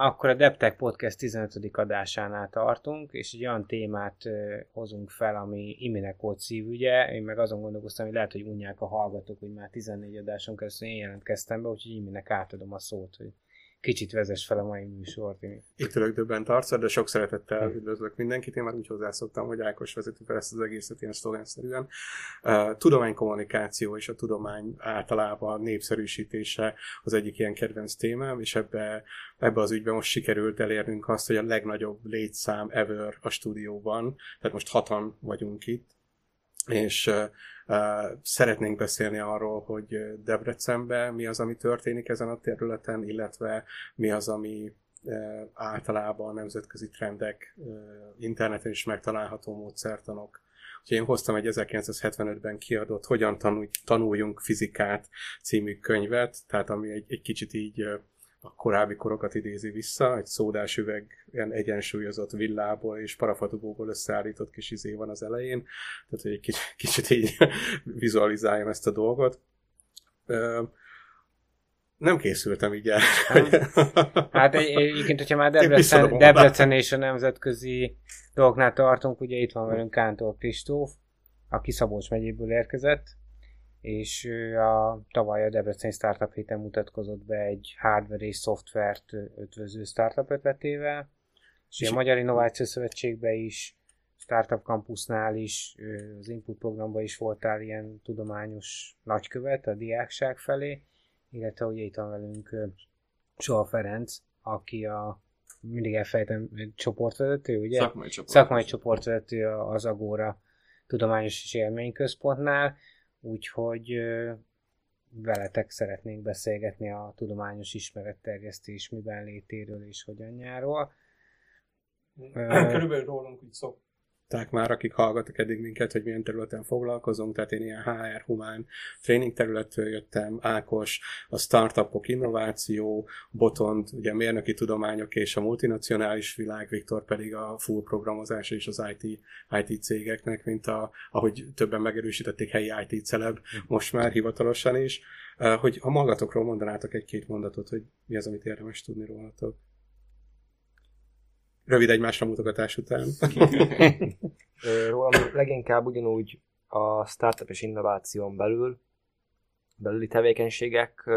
Akkor a DevTech Podcast 15. adásánál tartunk, és egy olyan témát hozunk fel, ami Iminek volt szívügye. Én meg azon gondolkoztam, hogy lehet, hogy unják a hallgatók, hogy már 14 adáson keresztül én jelentkeztem be, úgyhogy Iminek átadom a szót, hogy kicsit vezess fel a mai műsort. Itt ülök döbbent arccal, de sok szeretettel üdvözlök mindenkit. Én már úgy hozzászoktam, hogy Ákos vezeti fel ezt az egészet ilyen szlogenszerűen. Uh, tudománykommunikáció és a tudomány általában népszerűsítése az egyik ilyen kedvenc témám, és ebbe, ebbe az ügyben most sikerült elérnünk azt, hogy a legnagyobb létszám ever a stúdióban, tehát most hatan vagyunk itt, és szeretnénk beszélni arról, hogy Debrecenben mi az, ami történik ezen a területen, illetve mi az, ami általában nemzetközi trendek, interneten is megtalálható módszertanok. Úgyhogy én hoztam egy 1975-ben kiadott Hogyan tanulj, tanuljunk fizikát című könyvet, tehát ami egy, egy kicsit így a korábbi korokat idézi vissza, egy szódás üveg ilyen egyensúlyozott villából és parafatugóból összeállított kis izé van az elején, tehát hogy egy kicsit, kicsit így vizualizáljam ezt a dolgot. Nem készültem így el. Hát egyébként, hogyha már Debrecen, Debrecen és a nemzetközi dolgoknál tartunk, ugye itt van velünk Kántor Kristóf, aki Szabolcs megyéből érkezett, és a tavaly a Debreceni Startup héten mutatkozott be egy hardware és szoftvert ötvöző startup ötletével, és, és a Magyar Innovációs Szövetségben is, Startup Campusnál is, az Input programban is voltál ilyen tudományos nagykövet a diákság felé, illetve ugye itt van velünk Soha Ferenc, aki a mindig elfejtem, csoportvezető, ugye? Szakmai, csoport. Szakmai csoportvezető az Agóra Tudományos és Élményközpontnál, úgyhogy veletek szeretnénk beszélgetni a tudományos ismeretterjesztés miben létéről és hogyanjáról. Körülbelül rólunk úgy szok, tudták már, akik hallgattak eddig minket, hogy milyen területen foglalkozunk, tehát én ilyen HR, humán tréning területről jöttem, Ákos, a startupok, innováció, Botond, ugye mérnöki tudományok és a multinacionális világ, Viktor pedig a full programozás és az IT, IT cégeknek, mint a, ahogy többen megerősítették, helyi IT celeb, most már hivatalosan is, hogy ha magatokról mondanátok egy-két mondatot, hogy mi az, amit érdemes tudni rólatok rövid egymásra mutogatás után. Rólam leginkább ugyanúgy a startup és innováción belül belüli tevékenységek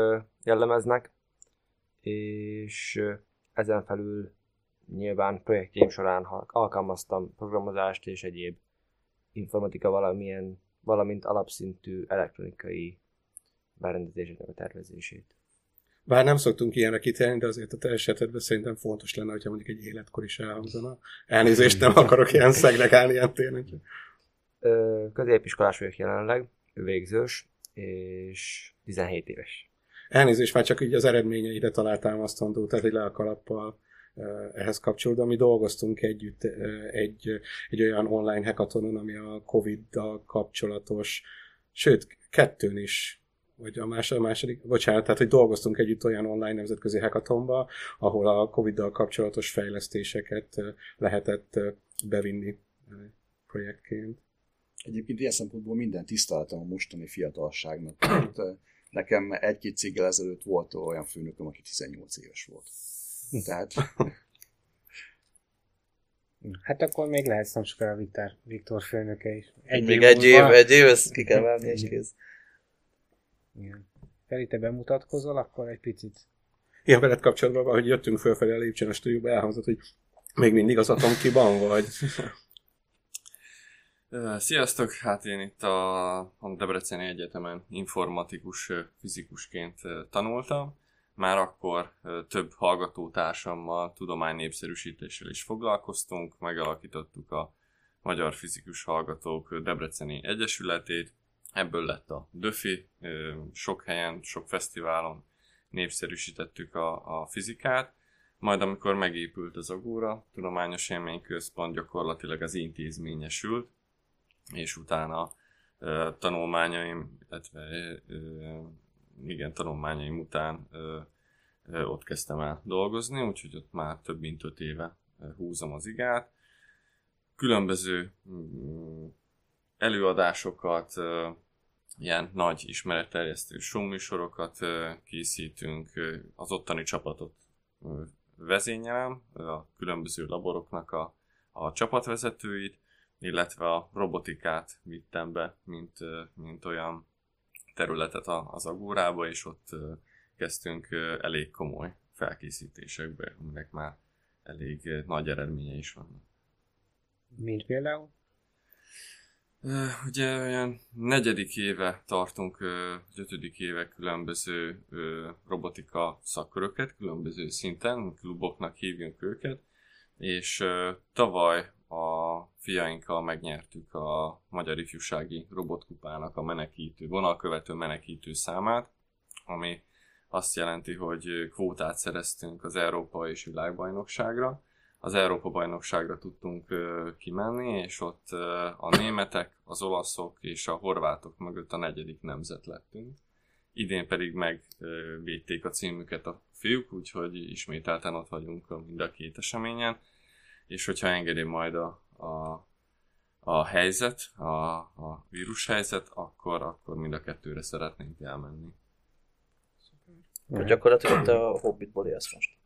jellemeznek, és ezen felül nyilván projektjeim során alkalmaztam programozást és egyéb informatika valamilyen, valamint alapszintű elektronikai berendezéseknek a tervezését. Bár nem szoktunk ilyenre kitérni, de azért a te esetedben szerintem fontos lenne, hogyha mondjuk egy életkor is elhangzana. Elnézést, nem akarok ilyen szegregálni ilyen tényleg. Középiskolás vagyok jelenleg, végzős, és 17 éves. Elnézést, már csak így az eredményeire találtámasztandó, tehát egy le a kalappal ehhez kapcsolódva. Mi dolgoztunk együtt egy, egy olyan online hackathonon, ami a Covid-dal kapcsolatos, sőt, kettőn is vagy a második, a második, bocsánat, tehát hogy dolgoztunk együtt olyan online nemzetközi hackathonba, ahol a Covid-dal kapcsolatos fejlesztéseket lehetett bevinni projektként. Egyébként ilyen szempontból minden tiszteletem a mostani fiatalságnak. Tehát nekem egy-két céggel ezelőtt volt olyan főnököm, aki 18 éves volt. Tehát... Hát akkor még lehet nem sokára Viktor, Viktor főnöke is. Egy még év egy év, egy év, ezt ki kell válni, egy kéz. Igen. Feri, te bemutatkozol, akkor egy picit. Igen, veled kapcsolatban, hogy jöttünk fölfelé a lépcsőn a stúdióba, elhangzott, hogy még mindig az atomkiban vagy. Sziasztok! Hát én itt a, a Debreceni Egyetemen informatikus fizikusként tanultam. Már akkor több hallgatótársammal tudománynépszerűsítéssel is foglalkoztunk, megalakítottuk a Magyar Fizikus Hallgatók Debreceni Egyesületét, Ebből lett a Döfi, sok helyen, sok fesztiválon népszerűsítettük a, a fizikát, majd amikor megépült az Agóra, Tudományos Élményközpont gyakorlatilag az intézményesült, és utána tanulmányaim, illetve igen, tanulmányaim után ott kezdtem el dolgozni, úgyhogy ott már több mint öt éve húzom az igát. Különböző mm, előadásokat, ilyen nagy ismeretterjesztő showműsorokat készítünk, az ottani csapatot vezényelem, a különböző laboroknak a, a csapatvezetőit, illetve a robotikát vittem be, mint, mint olyan területet az agórába, és ott kezdtünk elég komoly felkészítésekbe, aminek már elég nagy eredménye is vannak. Mint például? Ugye olyan negyedik éve tartunk, ötödik éve különböző robotika szakköröket, különböző szinten, kluboknak hívjunk őket, és tavaly a fiainkkal megnyertük a Magyar Ifjúsági Robotkupának a menekítő, vonalkövető menekítő számát, ami azt jelenti, hogy kvótát szereztünk az Európa és Világbajnokságra. Az Európa bajnokságra tudtunk kimenni, és ott a németek, az olaszok és a horvátok mögött a negyedik nemzet lettünk. Idén pedig megvédték a címüket a fiúk, úgyhogy ismételten ott vagyunk mind a két eseményen és hogyha engedi majd a, a, a helyzet, a, a helyzet, akkor, akkor mind a kettőre szeretnénk elmenni. Szuper. Gyakorlatilag te a hobbitból élsz most.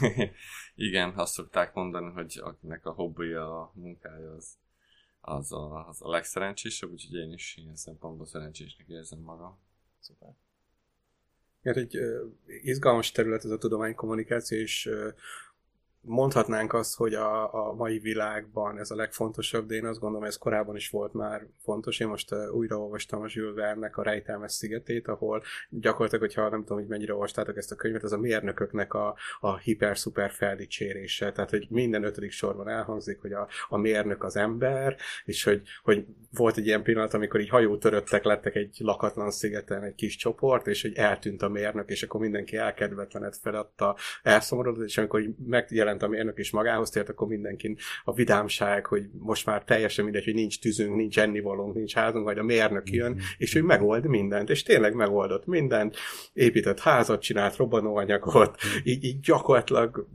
Igen, azt szokták mondani, hogy akinek a hobbija, a munkája az, az, a, az a legszerencsésebb, úgyhogy én is ilyen szempontból szerencsésnek érzem magam. Szuper. Igen, egy uh, izgalmas terület ez a tudománykommunikáció, és uh, mondhatnánk azt, hogy a, a mai világban ez a legfontosabb, de én azt gondolom, ez korábban is volt már fontos. Én most uh, újraolvastam a Jules a Rejtelmes szigetét, ahol gyakorlatilag, hogyha nem tudom, hogy mennyire olvastátok ezt a könyvet, az a mérnököknek a, a hiper-szuper feldicsérése. Tehát, hogy minden ötödik sorban elhangzik, hogy a, a mérnök az ember, és hogy, hogy volt egy ilyen pillanat, amikor így hajótöröttek lettek egy lakatlan szigeten egy kis csoport, és hogy eltűnt a mérnök, és akkor mindenki elkedvetlenet feladta, elszomorodott, és amikor megjelent megjelent a mérnök és magához tért, akkor mindenkin a vidámság, hogy most már teljesen mindegy, hogy nincs tűzünk, nincs ennivalónk, nincs házunk, vagy a mérnök jön, mm-hmm. és ő megold mindent, és tényleg megoldott mindent, épített házat, csinált robbanóanyagot, mm-hmm. így, így gyakorlatilag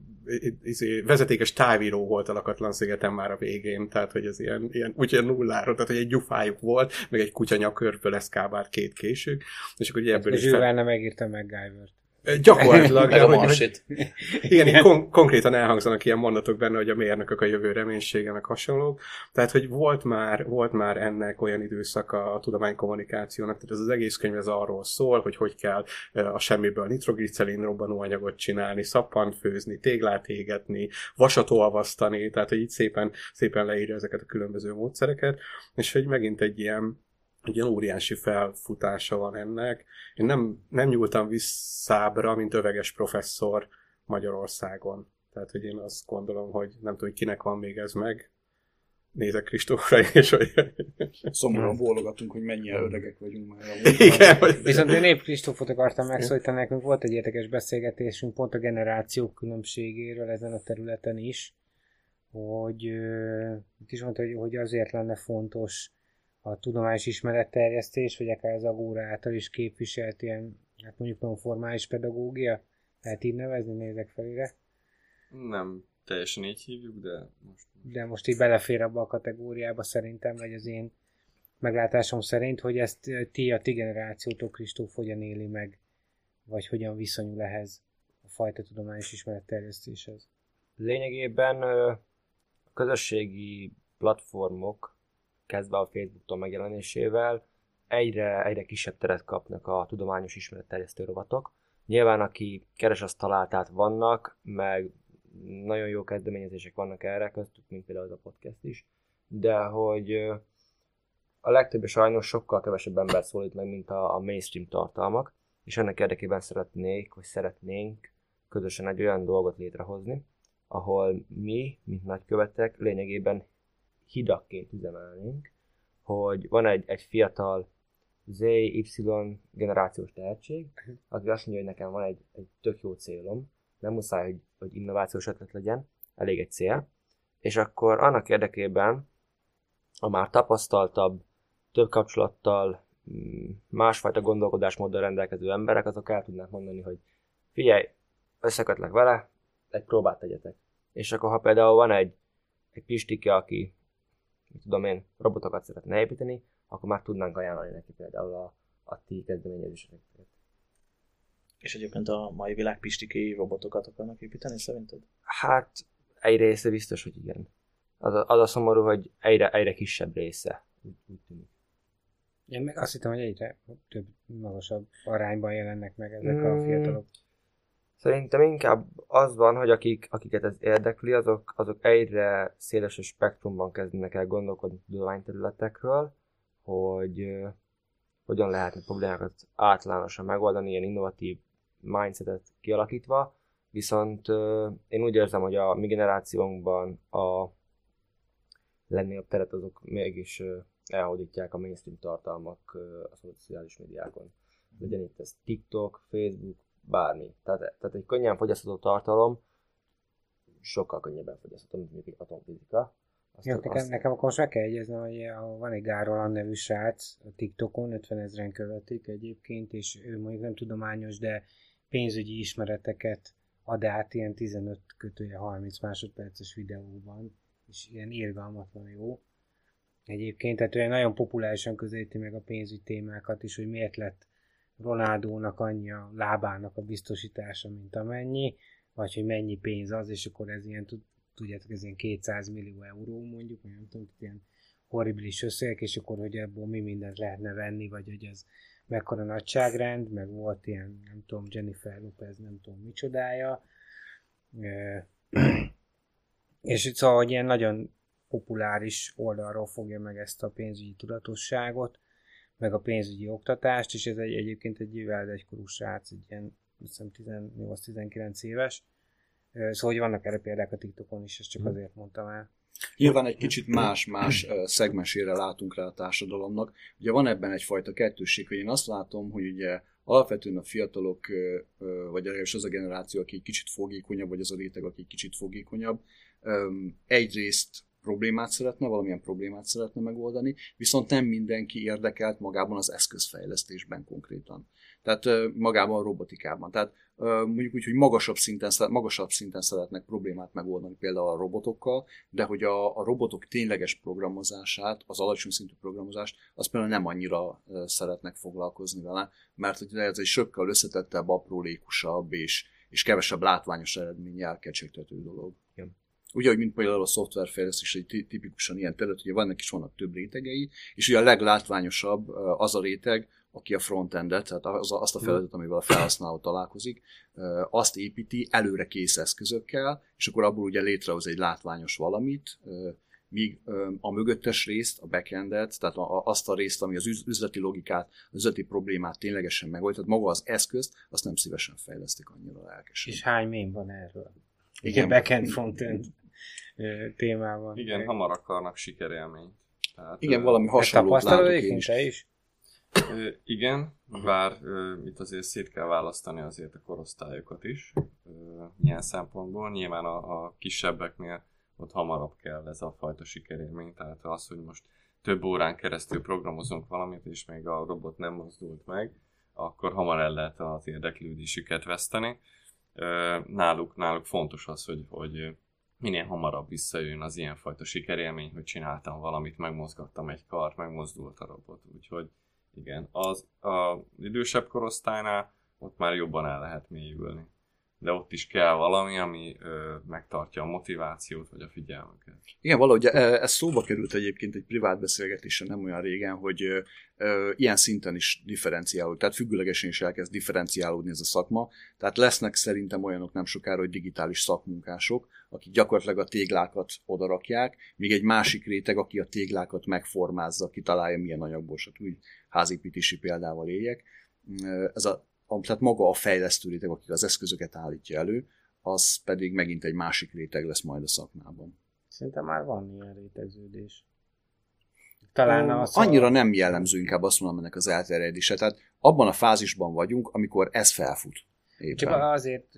izé, vezetékes távíró volt a lakatlan szigeten már a végén, tehát hogy ez ilyen, ilyen úgy nullára, tehát hogy egy gyufájuk volt, meg egy kutya nyakörből eszkábált két késők, és akkor ugye ebből is... Fel... nem megírta MacGyvert. Gyakorlatilag. de, hogy, hogy, igen, igen. Kon- konkrétan elhangzanak ilyen mondatok benne, hogy a mérnökök a jövő reménysége, meg hasonlók. Tehát, hogy volt már, volt már ennek olyan időszaka a tudománykommunikációnak, tehát ez az egész könyv ez arról szól, hogy hogy kell a semmiből nitroglicelin robbanóanyagot csinálni, szappant főzni, téglát égetni, vasat olvasztani, tehát, hogy itt szépen, szépen leírja ezeket a különböző módszereket, és hogy megint egy ilyen egy ilyen óriási felfutása van ennek. Én nem, nem nyúltam visszábra, mint öveges professzor Magyarországon. Tehát, hogy én azt gondolom, hogy nem tudom, hogy kinek van még ez meg. Nézek Kristófra, és hogy... Szomorúan bólogatunk, hogy mennyire öregek vagyunk már. Igen, hogy... Viszont én épp Kristófot akartam megszólítani, nekünk volt egy érdekes beszélgetésünk pont a generációk különbségéről ezen a területen is, hogy itt is mondta, hogy, hogy azért lenne fontos a tudományos ismeretterjesztés, vagy akár az Agóra által is képviselt ilyen, hát mondjuk non formális pedagógia, lehet így nevezni, nézek felére. Nem teljesen így hívjuk, de most... De most így belefér abba a kategóriába szerintem, vagy az én meglátásom szerint, hogy ezt ti a ti generációtok Kristóf hogyan éli meg, vagy hogyan viszonyul ehhez a fajta tudományos ismeretterjesztéshez. Lényegében a közösségi platformok kezdve a Facebook-tól megjelenésével egyre, egyre kisebb teret kapnak a tudományos ismeretterjesztő rovatok. Nyilván aki keres, azt talált, vannak, meg nagyon jó kezdeményezések vannak erre, köztük, mint például ez a podcast is, de hogy a legtöbb sajnos sokkal kevesebb ember szólít meg, mint a, a mainstream tartalmak, és ennek érdekében szeretnék, vagy szeretnénk közösen egy olyan dolgot létrehozni, ahol mi, mint nagykövetek, lényegében hidakként üzemelnénk, hogy van egy, egy fiatal ZY generációs tehetség, aki azt mondja, hogy nekem van egy, egy tök jó célom, nem muszáj, hogy, hogy innovációs ötlet legyen, elég egy cél, és akkor annak érdekében a már tapasztaltabb, több kapcsolattal, mm, másfajta gondolkodásmóddal rendelkező emberek, azok el tudnak mondani, hogy figyelj, összekötlek vele, egy próbát tegyetek. És akkor ha például van egy, egy pistike, aki mit tudom én, robotokat szeretne építeni, akkor már tudnánk ajánlani neki például a, a ti kezdeményezéseket. És egyébként a mai világ pistikéi robotokat akarnak építeni szerinted? Hát egy része biztos, hogy igen. Az a, az a szomorú, hogy egyre, egyre kisebb része. Úgy, úgy tűnik. Én meg azt hittem, hogy egyre több magasabb arányban jelennek meg ezek a Mm. fiatalok. Szerintem inkább az van, hogy akik, akiket ez érdekli, azok, azok egyre szélesebb spektrumban kezdenek el gondolkodni tudományterületekről, hogy hogyan lehetne problémákat általánosan megoldani, ilyen innovatív mindsetet kialakítva, viszont én úgy érzem, hogy a mi generációnkban a legnagyobb teret azok mégis elhódítják a mainstream tartalmak a szociális médiákon. Legyen itt ez TikTok, Facebook, bármi. Tehát, tehát egy könnyen fogyasztható tartalom sokkal könnyebben fogyasztható, mint mondjuk egy atomfizika. Azt, Jó, nekem, nekem akkor most meg kell jegyeznem, hogy van egy Gárolan nevű srác a TikTokon, 50 ezeren követik egyébként, és ő mondjuk nem tudományos, de pénzügyi ismereteket ad át ilyen 15 kötője 30 másodperces videóban, és ilyen irgalmatlan jó. Egyébként, tehát ő nagyon populárisan közelíti meg a pénzügyi témákat is, hogy miért lett Ronaldónak annyi a lábának a biztosítása, mint amennyi, vagy hogy mennyi pénz az, és akkor ez ilyen, tud- tudjátok, ez ilyen 200 millió euró mondjuk, nem tudom, ilyen horribilis összegek, és akkor, hogy ebből mi mindent lehetne venni, vagy hogy ez mekkora nagyságrend, meg volt ilyen, nem tudom, Jennifer Lopez, nem tudom micsodája, és szóval, hogy ilyen nagyon populáris oldalról fogja meg ezt a pénzügyi tudatosságot, meg a pénzügyi oktatást, és ez egy, egyébként egy veled egykorú srác, egy ilyen, azt hiszem 18-19 éves, Szóval, hogy vannak erre példák a TikTokon is, ezt csak azért mondtam el. Nyilván egy kicsit más-más szegmensére látunk rá a társadalomnak. Ugye van ebben egyfajta kettősség, hogy én azt látom, hogy ugye alapvetően a fiatalok, vagy legalábbis az a generáció, aki egy kicsit fogékonyabb, vagy az a réteg, aki egy kicsit fogékonyabb, egyrészt problémát szeretne, valamilyen problémát szeretne megoldani, viszont nem mindenki érdekelt magában az eszközfejlesztésben konkrétan. Tehát magában a robotikában. Tehát mondjuk úgy, hogy magasabb szinten, magasabb szinten szeretnek problémát megoldani például a robotokkal, de hogy a, a robotok tényleges programozását, az alacsony szintű programozást, azt például nem annyira szeretnek foglalkozni vele, mert hogy ez egy sokkal összetettebb, aprólékusabb és, és kevesebb látványos eredménnyel kecsegtető dolog. Ugye, mint például a szoftverfejlesztés egy ti- tipikusan ilyen terület, ugye vannak is vannak több rétegei, és ugye a leglátványosabb az a réteg, aki a frontendet, tehát az, azt a feladatot, amivel a felhasználó találkozik, azt építi előre kész eszközökkel, és akkor abból ugye létrehoz egy látványos valamit, míg a mögöttes részt, a backendet, tehát azt a részt, ami az üz- üzleti logikát, az üzleti problémát ténylegesen megoldja, tehát maga az eszközt, azt nem szívesen fejlesztik annyira lelkesen. És hány mém van erről? Igen. Backend, frontend témában. Igen, hamar akarnak sikerélményt. Tehát, Igen, valami Ezt hasonlót látok én is. is? Ö, igen, bár ö, itt azért szét kell választani azért a korosztályokat is, ö, ilyen szempontból. Nyilván a, a kisebbeknél ott hamarabb kell ez a fajta sikerélmény, tehát az, hogy most több órán keresztül programozunk valamit, és még a robot nem mozdult meg, akkor hamar el lehet az érdeklődésüket veszteni. Náluk, náluk fontos az, hogy, hogy minél hamarabb visszajön az ilyenfajta sikerélmény, hogy csináltam valamit, megmozgattam egy kart, megmozdult a robot. Úgyhogy igen, az a idősebb korosztálynál ott már jobban el lehet mélyülni. De ott is kell valami, ami ö, megtartja a motivációt, vagy a figyelmüket. Igen, valahogy ez szóba került egyébként egy privát beszélgetésen nem olyan régen, hogy ö, ö, ilyen szinten is differenciálódik, tehát függőlegesen is elkezd differenciálódni ez a szakma. Tehát lesznek szerintem olyanok nem sokára, hogy digitális szakmunkások, akik gyakorlatilag a téglákat odarakják, míg egy másik réteg, aki a téglákat megformázza, kitalálja milyen anyagból, stb. házépítési példával éljek. Ez a, tehát maga a fejlesztő réteg, aki az eszközöket állítja elő, az pedig megint egy másik réteg lesz majd a szakmában. Szerintem már van ilyen rétegződés. Talán Ö, az Annyira nem jellemző inkább azt mondom ennek az elterjedése. Tehát abban a fázisban vagyunk, amikor ez felfut. Éppen. Csak azért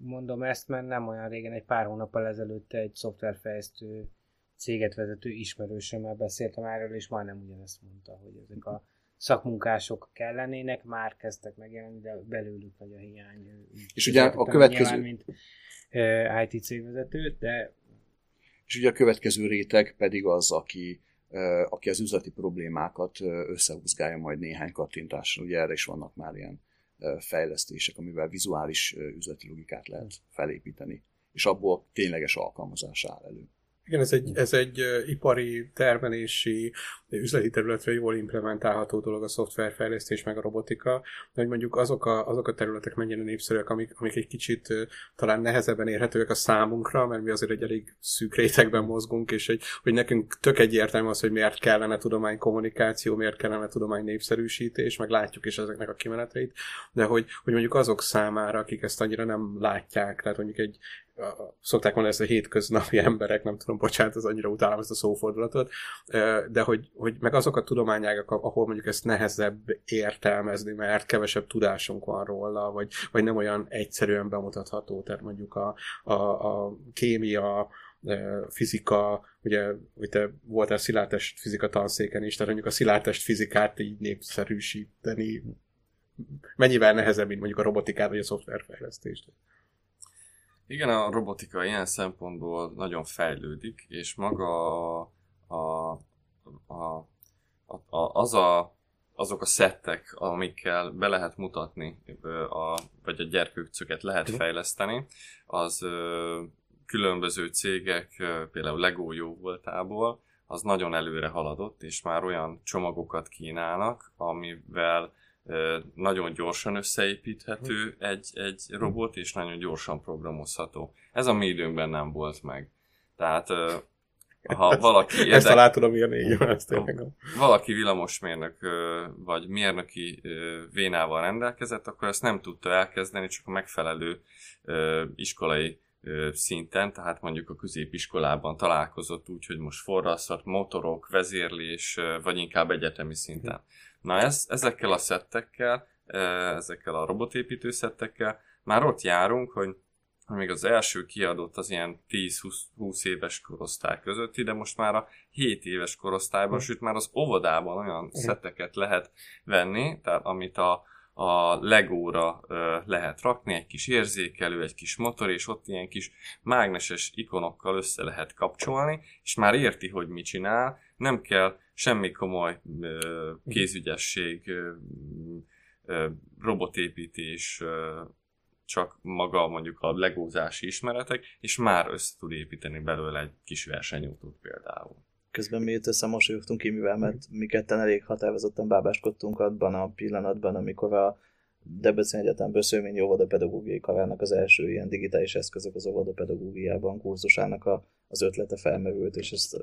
mondom ezt, mert nem olyan régen, egy pár hónappal ezelőtt egy szoftverfejlesztő céget vezető ismerősömmel beszéltem erről, és majdnem ugyanezt mondta, hogy ezek a szakmunkások kellenének, már kezdtek megjelenni, de belőlük nagy a hiány. És ugye a következő- nyilván, mint uh, IT cégvezető, de És ugye a következő réteg pedig az, aki, ö, aki az üzleti problémákat ö, összehúzgálja majd néhány kattintással. Ugye erre is vannak már ilyen fejlesztések, amivel vizuális üzleti logikát lehet felépíteni, és abból tényleges alkalmazás áll elő. Igen, ez egy, ez egy ipari, termelési, üzleti területre jól implementálható dolog a szoftverfejlesztés, meg a robotika, de hogy mondjuk azok a, azok a területek mennyire népszerűek, amik, amik egy kicsit talán nehezebben érhetőek a számunkra, mert mi azért egy elég szűk rétegben mozgunk, és egy, hogy nekünk tök egyértelmű az, hogy miért kellene tudomány kommunikáció, miért kellene tudomány népszerűsítés, meg látjuk is ezeknek a kimeneteit, de hogy, hogy mondjuk azok számára, akik ezt annyira nem látják, tehát mondjuk egy, szokták mondani ezt a hétköznapi emberek, nem tudom, bocsánat, az annyira utálom ezt a szófordulatot, de hogy, hogy meg azok a tudományágak, ahol mondjuk ezt nehezebb értelmezni, mert kevesebb tudásunk van róla, vagy, vagy nem olyan egyszerűen bemutatható, tehát mondjuk a, a, a kémia, fizika, ugye, hogy te voltál szilárdtest fizika tanszéken is, tehát mondjuk a szilárdtest fizikát így népszerűsíteni mennyivel nehezebb, mint mondjuk a robotikát vagy a szoftverfejlesztést. Igen, a robotika ilyen szempontból nagyon fejlődik, és maga a, a, a, a, az a, azok a szettek, amikkel be lehet mutatni, a, vagy a gyerkőcöket lehet fejleszteni, az különböző cégek, például Lego jó voltából, az nagyon előre haladott, és már olyan csomagokat kínálnak, amivel nagyon gyorsan összeépíthető egy, egy robot, és nagyon gyorsan programozható. Ez a mi időnkben nem volt meg. Tehát ha valaki... Érdekel, ezt alá tudom írni, így van, ezt Valaki villamosmérnök vagy mérnöki vénával rendelkezett, akkor ezt nem tudta elkezdeni, csak a megfelelő iskolai szinten, tehát mondjuk a középiskolában találkozott úgy, hogy most forrasztat, motorok, vezérlés, vagy inkább egyetemi szinten. Na ez, ezekkel a szettekkel, ezekkel a robotépítő szettekkel már ott járunk, hogy még az első kiadott az ilyen 10-20 éves korosztály közötti, de most már a 7 éves korosztályban, mm. sőt már az óvodában olyan mm. szetteket lehet venni, tehát amit a, a legóra ö, lehet rakni, egy kis érzékelő, egy kis motor, és ott ilyen kis mágneses ikonokkal össze lehet kapcsolni, és már érti, hogy mit csinál, nem kell semmi komoly ö, kézügyesség, ö, ö, robotépítés, ö, csak maga mondjuk a legózási ismeretek, és már össze tud építeni belőle egy kis versenyautót például. Közben mi összemosolyogtunk ki, mivel mert mi ketten elég határozottan bábáskodtunk abban a pillanatban, amikor a Debrecen Egyetem Szőmény óvoda pedagógiai karának az első ilyen digitális eszközök az óvoda pedagógiában kurzusának a, az ötlete felmerült, és ezt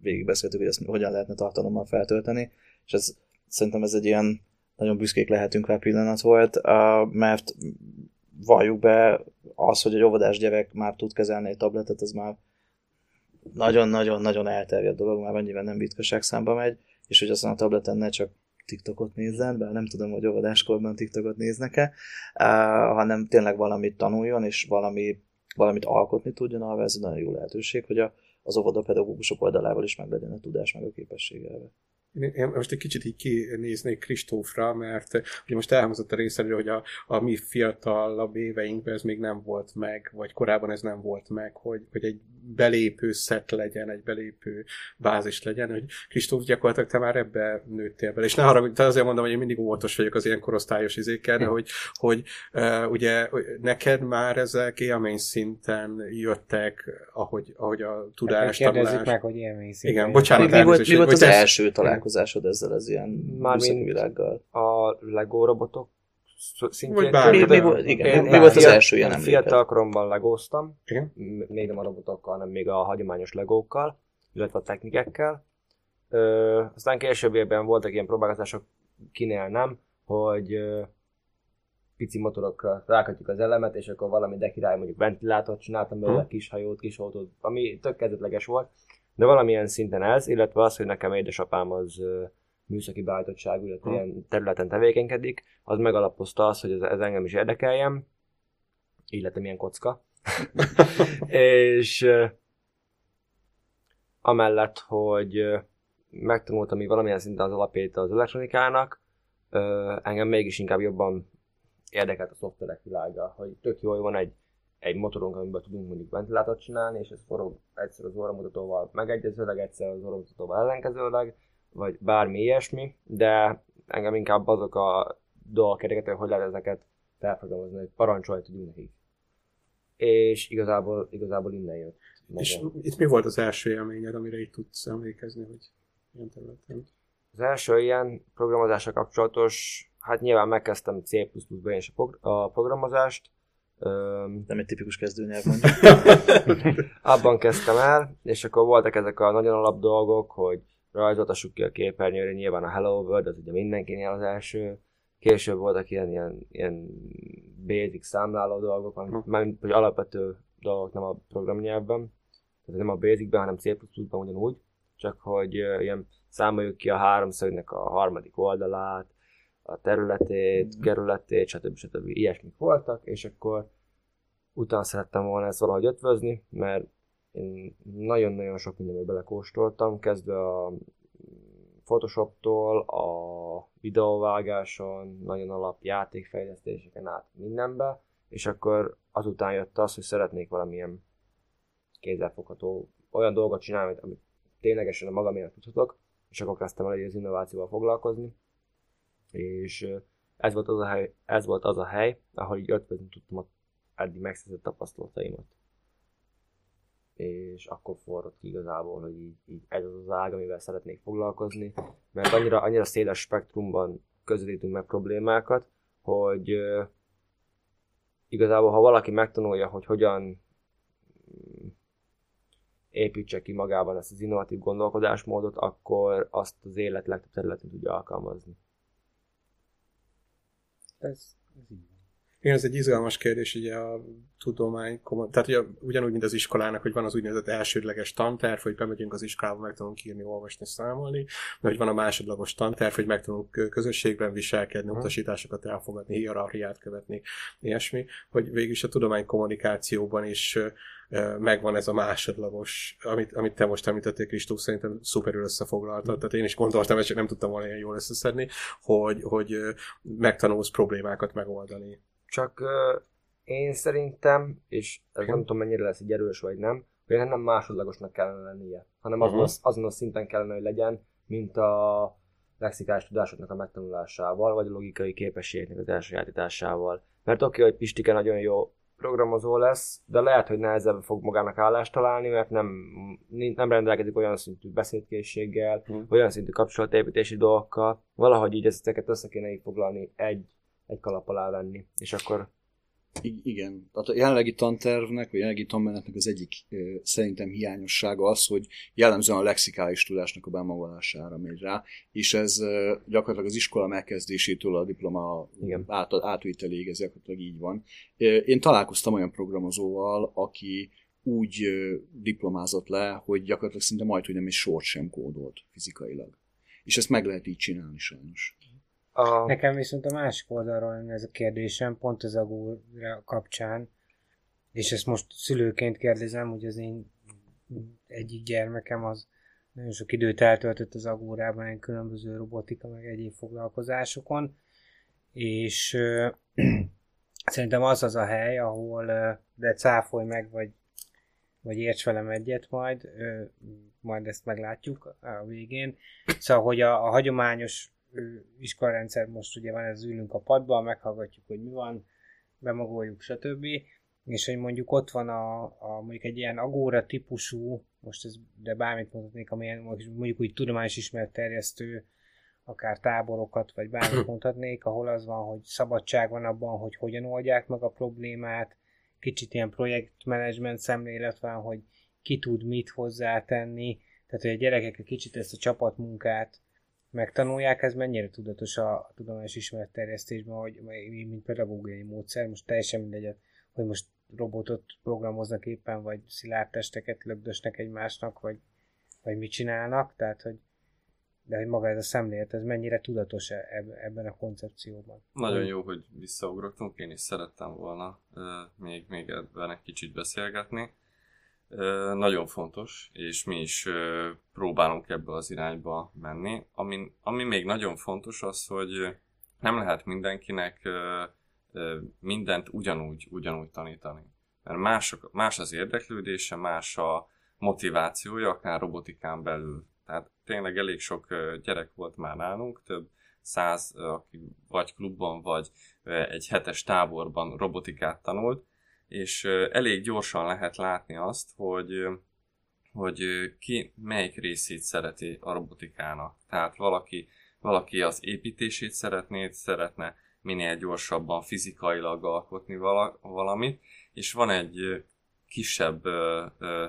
végigbeszéltük, hogy ezt hogyan lehetne tartalommal feltölteni, és ez, szerintem ez egy ilyen nagyon büszkék lehetünk rá pillanat volt, mert valljuk be, az, hogy egy óvodás gyerek már tud kezelni egy tabletet, ez már nagyon-nagyon-nagyon elterjedt dolog, már mennyivel nem ritkaság számba megy, és hogy azon a tableten ne csak TikTokot nézzen, bár nem tudom, hogy óvodáskorban TikTokot néznek-e, hanem tényleg valamit tanuljon, és valami, valamit alkotni tudjon, arra ez egy nagyon jó lehetőség, hogy a, az óvodapedagógusok oldalával is meg legyen a tudás, meg a képessége erre. Én most egy kicsit így kinéznék Kristófra, mert ugye most elhangzott a részedről, hogy a, a mi fiatalabb éveinkben ez még nem volt meg, vagy korábban ez nem volt meg, hogy, hogy egy belépő szet legyen, egy belépő bázis legyen, hogy Kristóf gyakorlatilag te már ebbe nőttél bele. És ne haragudj, te azért mondom, hogy én mindig óvatos vagyok az ilyen korosztályos izékkel, de hogy, hogy uh, ugye neked már ezek élmény szinten jöttek, ahogy, ahogy a tudás, hát, tanulás. meg, hogy élmény szinten. Igen, bocsánat. Mi, mi volt, mi volt az első találkozásod ezzel az ilyen műszaki világgal? A Lego robotok szintjén. Vagy bármi, mi, mi, igen, én, mi volt az első ilyen Fiatal koromban legóztam, még nem a robotokkal, hanem még a hagyományos legókkal, illetve a technikekkel. Ö, aztán későbbiekben voltak ilyen próbálkozások, kinél nem, hogy ö, pici motorokra rákatjuk az elemet, és akkor valami de király, mondjuk ventilátort csináltam belőle, hmm. kis hajót, kis autót, ami tök kezdetleges volt. De valamilyen szinten ez, illetve az, hogy nekem édesapám az műszaki beállítottságú, illetve hmm. ilyen területen tevékenykedik, az megalapozta azt, hogy ez, ez engem is érdekeljem, illetve milyen kocka. és amellett, hogy megtanultam így valamilyen szinten az alapjait az elektronikának, engem mégis inkább jobban érdekelt a szoftverek világa, hogy tök jó, hogy van egy, egy motorunk, amiben tudunk mondjuk ventilátort csinálni, és ez forog egyszer az óramutatóval megegyezőleg, egyszer az óramutatóval ellenkezőleg, vagy bármi ilyesmi, de engem inkább azok a dolgok hogy lehet ezeket felprogramozni, hogy parancsolni tudjunk nekik. És igazából, igazából innen jött. Maga. És itt mi volt az első élményed, amire itt tudsz emlékezni, hogy ilyen területen? Az első ilyen programozással kapcsolatos, hát nyilván megkezdtem C++-ben is a programozást. Nem egy tipikus kezdőnyelv mondjuk. Abban kezdtem el, és akkor voltak ezek a nagyon alap dolgok, hogy rajzoltassuk ki a képernyőre, nyilván a Hello World, az ugye mindenkinél az első. Később voltak ilyen, ilyen, ilyen basic számláló dolgok, hm. mert hogy alapvető dolgok nem a programnyelvben, tehát nem a basicben, hanem C++-ban ugyanúgy, csak hogy ilyen számoljuk ki a háromszögnek a harmadik oldalát, a területét, mm. kerületét, stb. stb. ilyesmik voltak, és akkor utána szerettem volna ezt valahogy ötvözni, mert én nagyon-nagyon sok mindenbe belekóstoltam, kezdve a Photoshoptól, a videóvágáson, nagyon alap játékfejlesztéseken át mindenbe, és akkor azután jött az, hogy szeretnék valamilyen kézzelfogható olyan dolgot csinálni, amit ténylegesen a magamért tudhatok, és akkor kezdtem el az innovációval foglalkozni, és ez volt az a hely, ez volt az a hely ahol így ötvezni tudtam a eddig megszerzett tapasztalataimat. És akkor forrott ki igazából, hogy így, így ez az az ág, amivel szeretnék foglalkozni, mert annyira, annyira széles spektrumban közelítünk meg problémákat, hogy igazából ha valaki megtanulja, hogy hogyan építse ki magában ezt az innovatív gondolkodásmódot, akkor azt az élet legtöbb területén tudja alkalmazni. Ez, ez így igen, ez egy izgalmas kérdés, ugye a tudomány, tehát ugye, ugyanúgy, mint az iskolának, hogy van az úgynevezett elsődleges tanterv, hogy bemegyünk az iskolába, megtanulunk írni, olvasni, számolni, de hogy van a másodlagos tanterv, hogy megtanulunk közösségben viselkedni, utasításokat elfogadni, hierarchiát követni, ilyesmi, hogy végül is a tudomány kommunikációban is megvan ez a másodlagos, amit, amit te most említettél, Kristóf, szerintem szuperül összefoglaltad, mm. tehát én is gondoltam, csak nem tudtam volna ilyen jól összeszedni, hogy, hogy megtanulsz problémákat megoldani. Csak uh, én szerintem, és ez nem tudom mennyire lesz egy erős vagy nem, hogy nem másodlagosnak kellene lennie, hanem azon, uh-huh. azon a szinten kellene, hogy legyen, mint a lexikális tudásoknak a megtanulásával, vagy a logikai képességeknek az elsajátításával. Mert oké, okay, hogy Pistike nagyon jó programozó lesz, de lehet, hogy nehezebb fog magának állást találni, mert nem, nem rendelkezik olyan szintű beszédkészséggel, hmm. olyan szintű kapcsolatépítési dolgokkal. Valahogy így ezeket össze kéne így foglalni, egy, egy kalap alá venni, és akkor I- igen. Tehát a jelenlegi tantervnek, vagy jelenlegi tanmenetnek az egyik szerintem hiányossága az, hogy jellemzően a lexikális tudásnak a bemagalására megy rá, és ez gyakorlatilag az iskola megkezdésétől a diploma igen. át, átvételéig, ez gyakorlatilag így van. Én találkoztam olyan programozóval, aki úgy diplomázott le, hogy gyakorlatilag szinte majd, hogy nem egy sort sem kódolt fizikailag. És ezt meg lehet így csinálni sajnos. A... Nekem viszont a másik oldalról ez a kérdésem, pont az agóra kapcsán, és ezt most szülőként kérdezem, hogy az én egyik gyermekem az nagyon sok időt eltöltött az agórában, egy különböző robotika, meg egyéb foglalkozásokon, és szerintem az az a hely, ahol de cáfolj meg, vagy, vagy érts velem egyet majd, majd ezt meglátjuk a végén. Szóval, hogy a, a hagyományos iskolarendszer most ugye van, ez ülünk a padban, meghallgatjuk, hogy mi van, bemagoljuk, stb. És hogy mondjuk ott van a, a mondjuk egy ilyen agóra típusú, most ez, de bármit mondhatnék, amilyen mondjuk úgy tudományos ismeretterjesztő, akár táborokat, vagy bármit mondhatnék, ahol az van, hogy szabadság van abban, hogy hogyan oldják meg a problémát, kicsit ilyen projektmenedzsment szemlélet van, hogy ki tud mit hozzátenni, tehát hogy a gyerekek egy kicsit ezt a csapatmunkát megtanulják, ez mennyire tudatos a tudományos ismeretterjesztésben, hogy mint pedagógiai módszer, most teljesen mindegy, hogy most robotot programoznak éppen, vagy szilárd testeket lögdösnek egymásnak, vagy, vagy mit csinálnak, tehát hogy de hogy maga ez a szemlélet, ez mennyire tudatos e, ebben a koncepcióban. Nagyon jó, hogy visszaugrottunk, én is szerettem volna uh, még, még ebben egy kicsit beszélgetni nagyon fontos, és mi is próbálunk ebbe az irányba menni. Ami, ami még nagyon fontos az, hogy nem lehet mindenkinek mindent ugyanúgy, ugyanúgy tanítani. Mert más, más az érdeklődése, más a motivációja, akár robotikán belül. Tehát tényleg elég sok gyerek volt már nálunk, több száz, aki vagy klubban, vagy egy hetes táborban robotikát tanult, és elég gyorsan lehet látni azt, hogy hogy ki melyik részét szereti a robotikának. Tehát valaki, valaki az építését szeretné, szeretne minél gyorsabban fizikailag alkotni vala, valamit, és van egy kisebb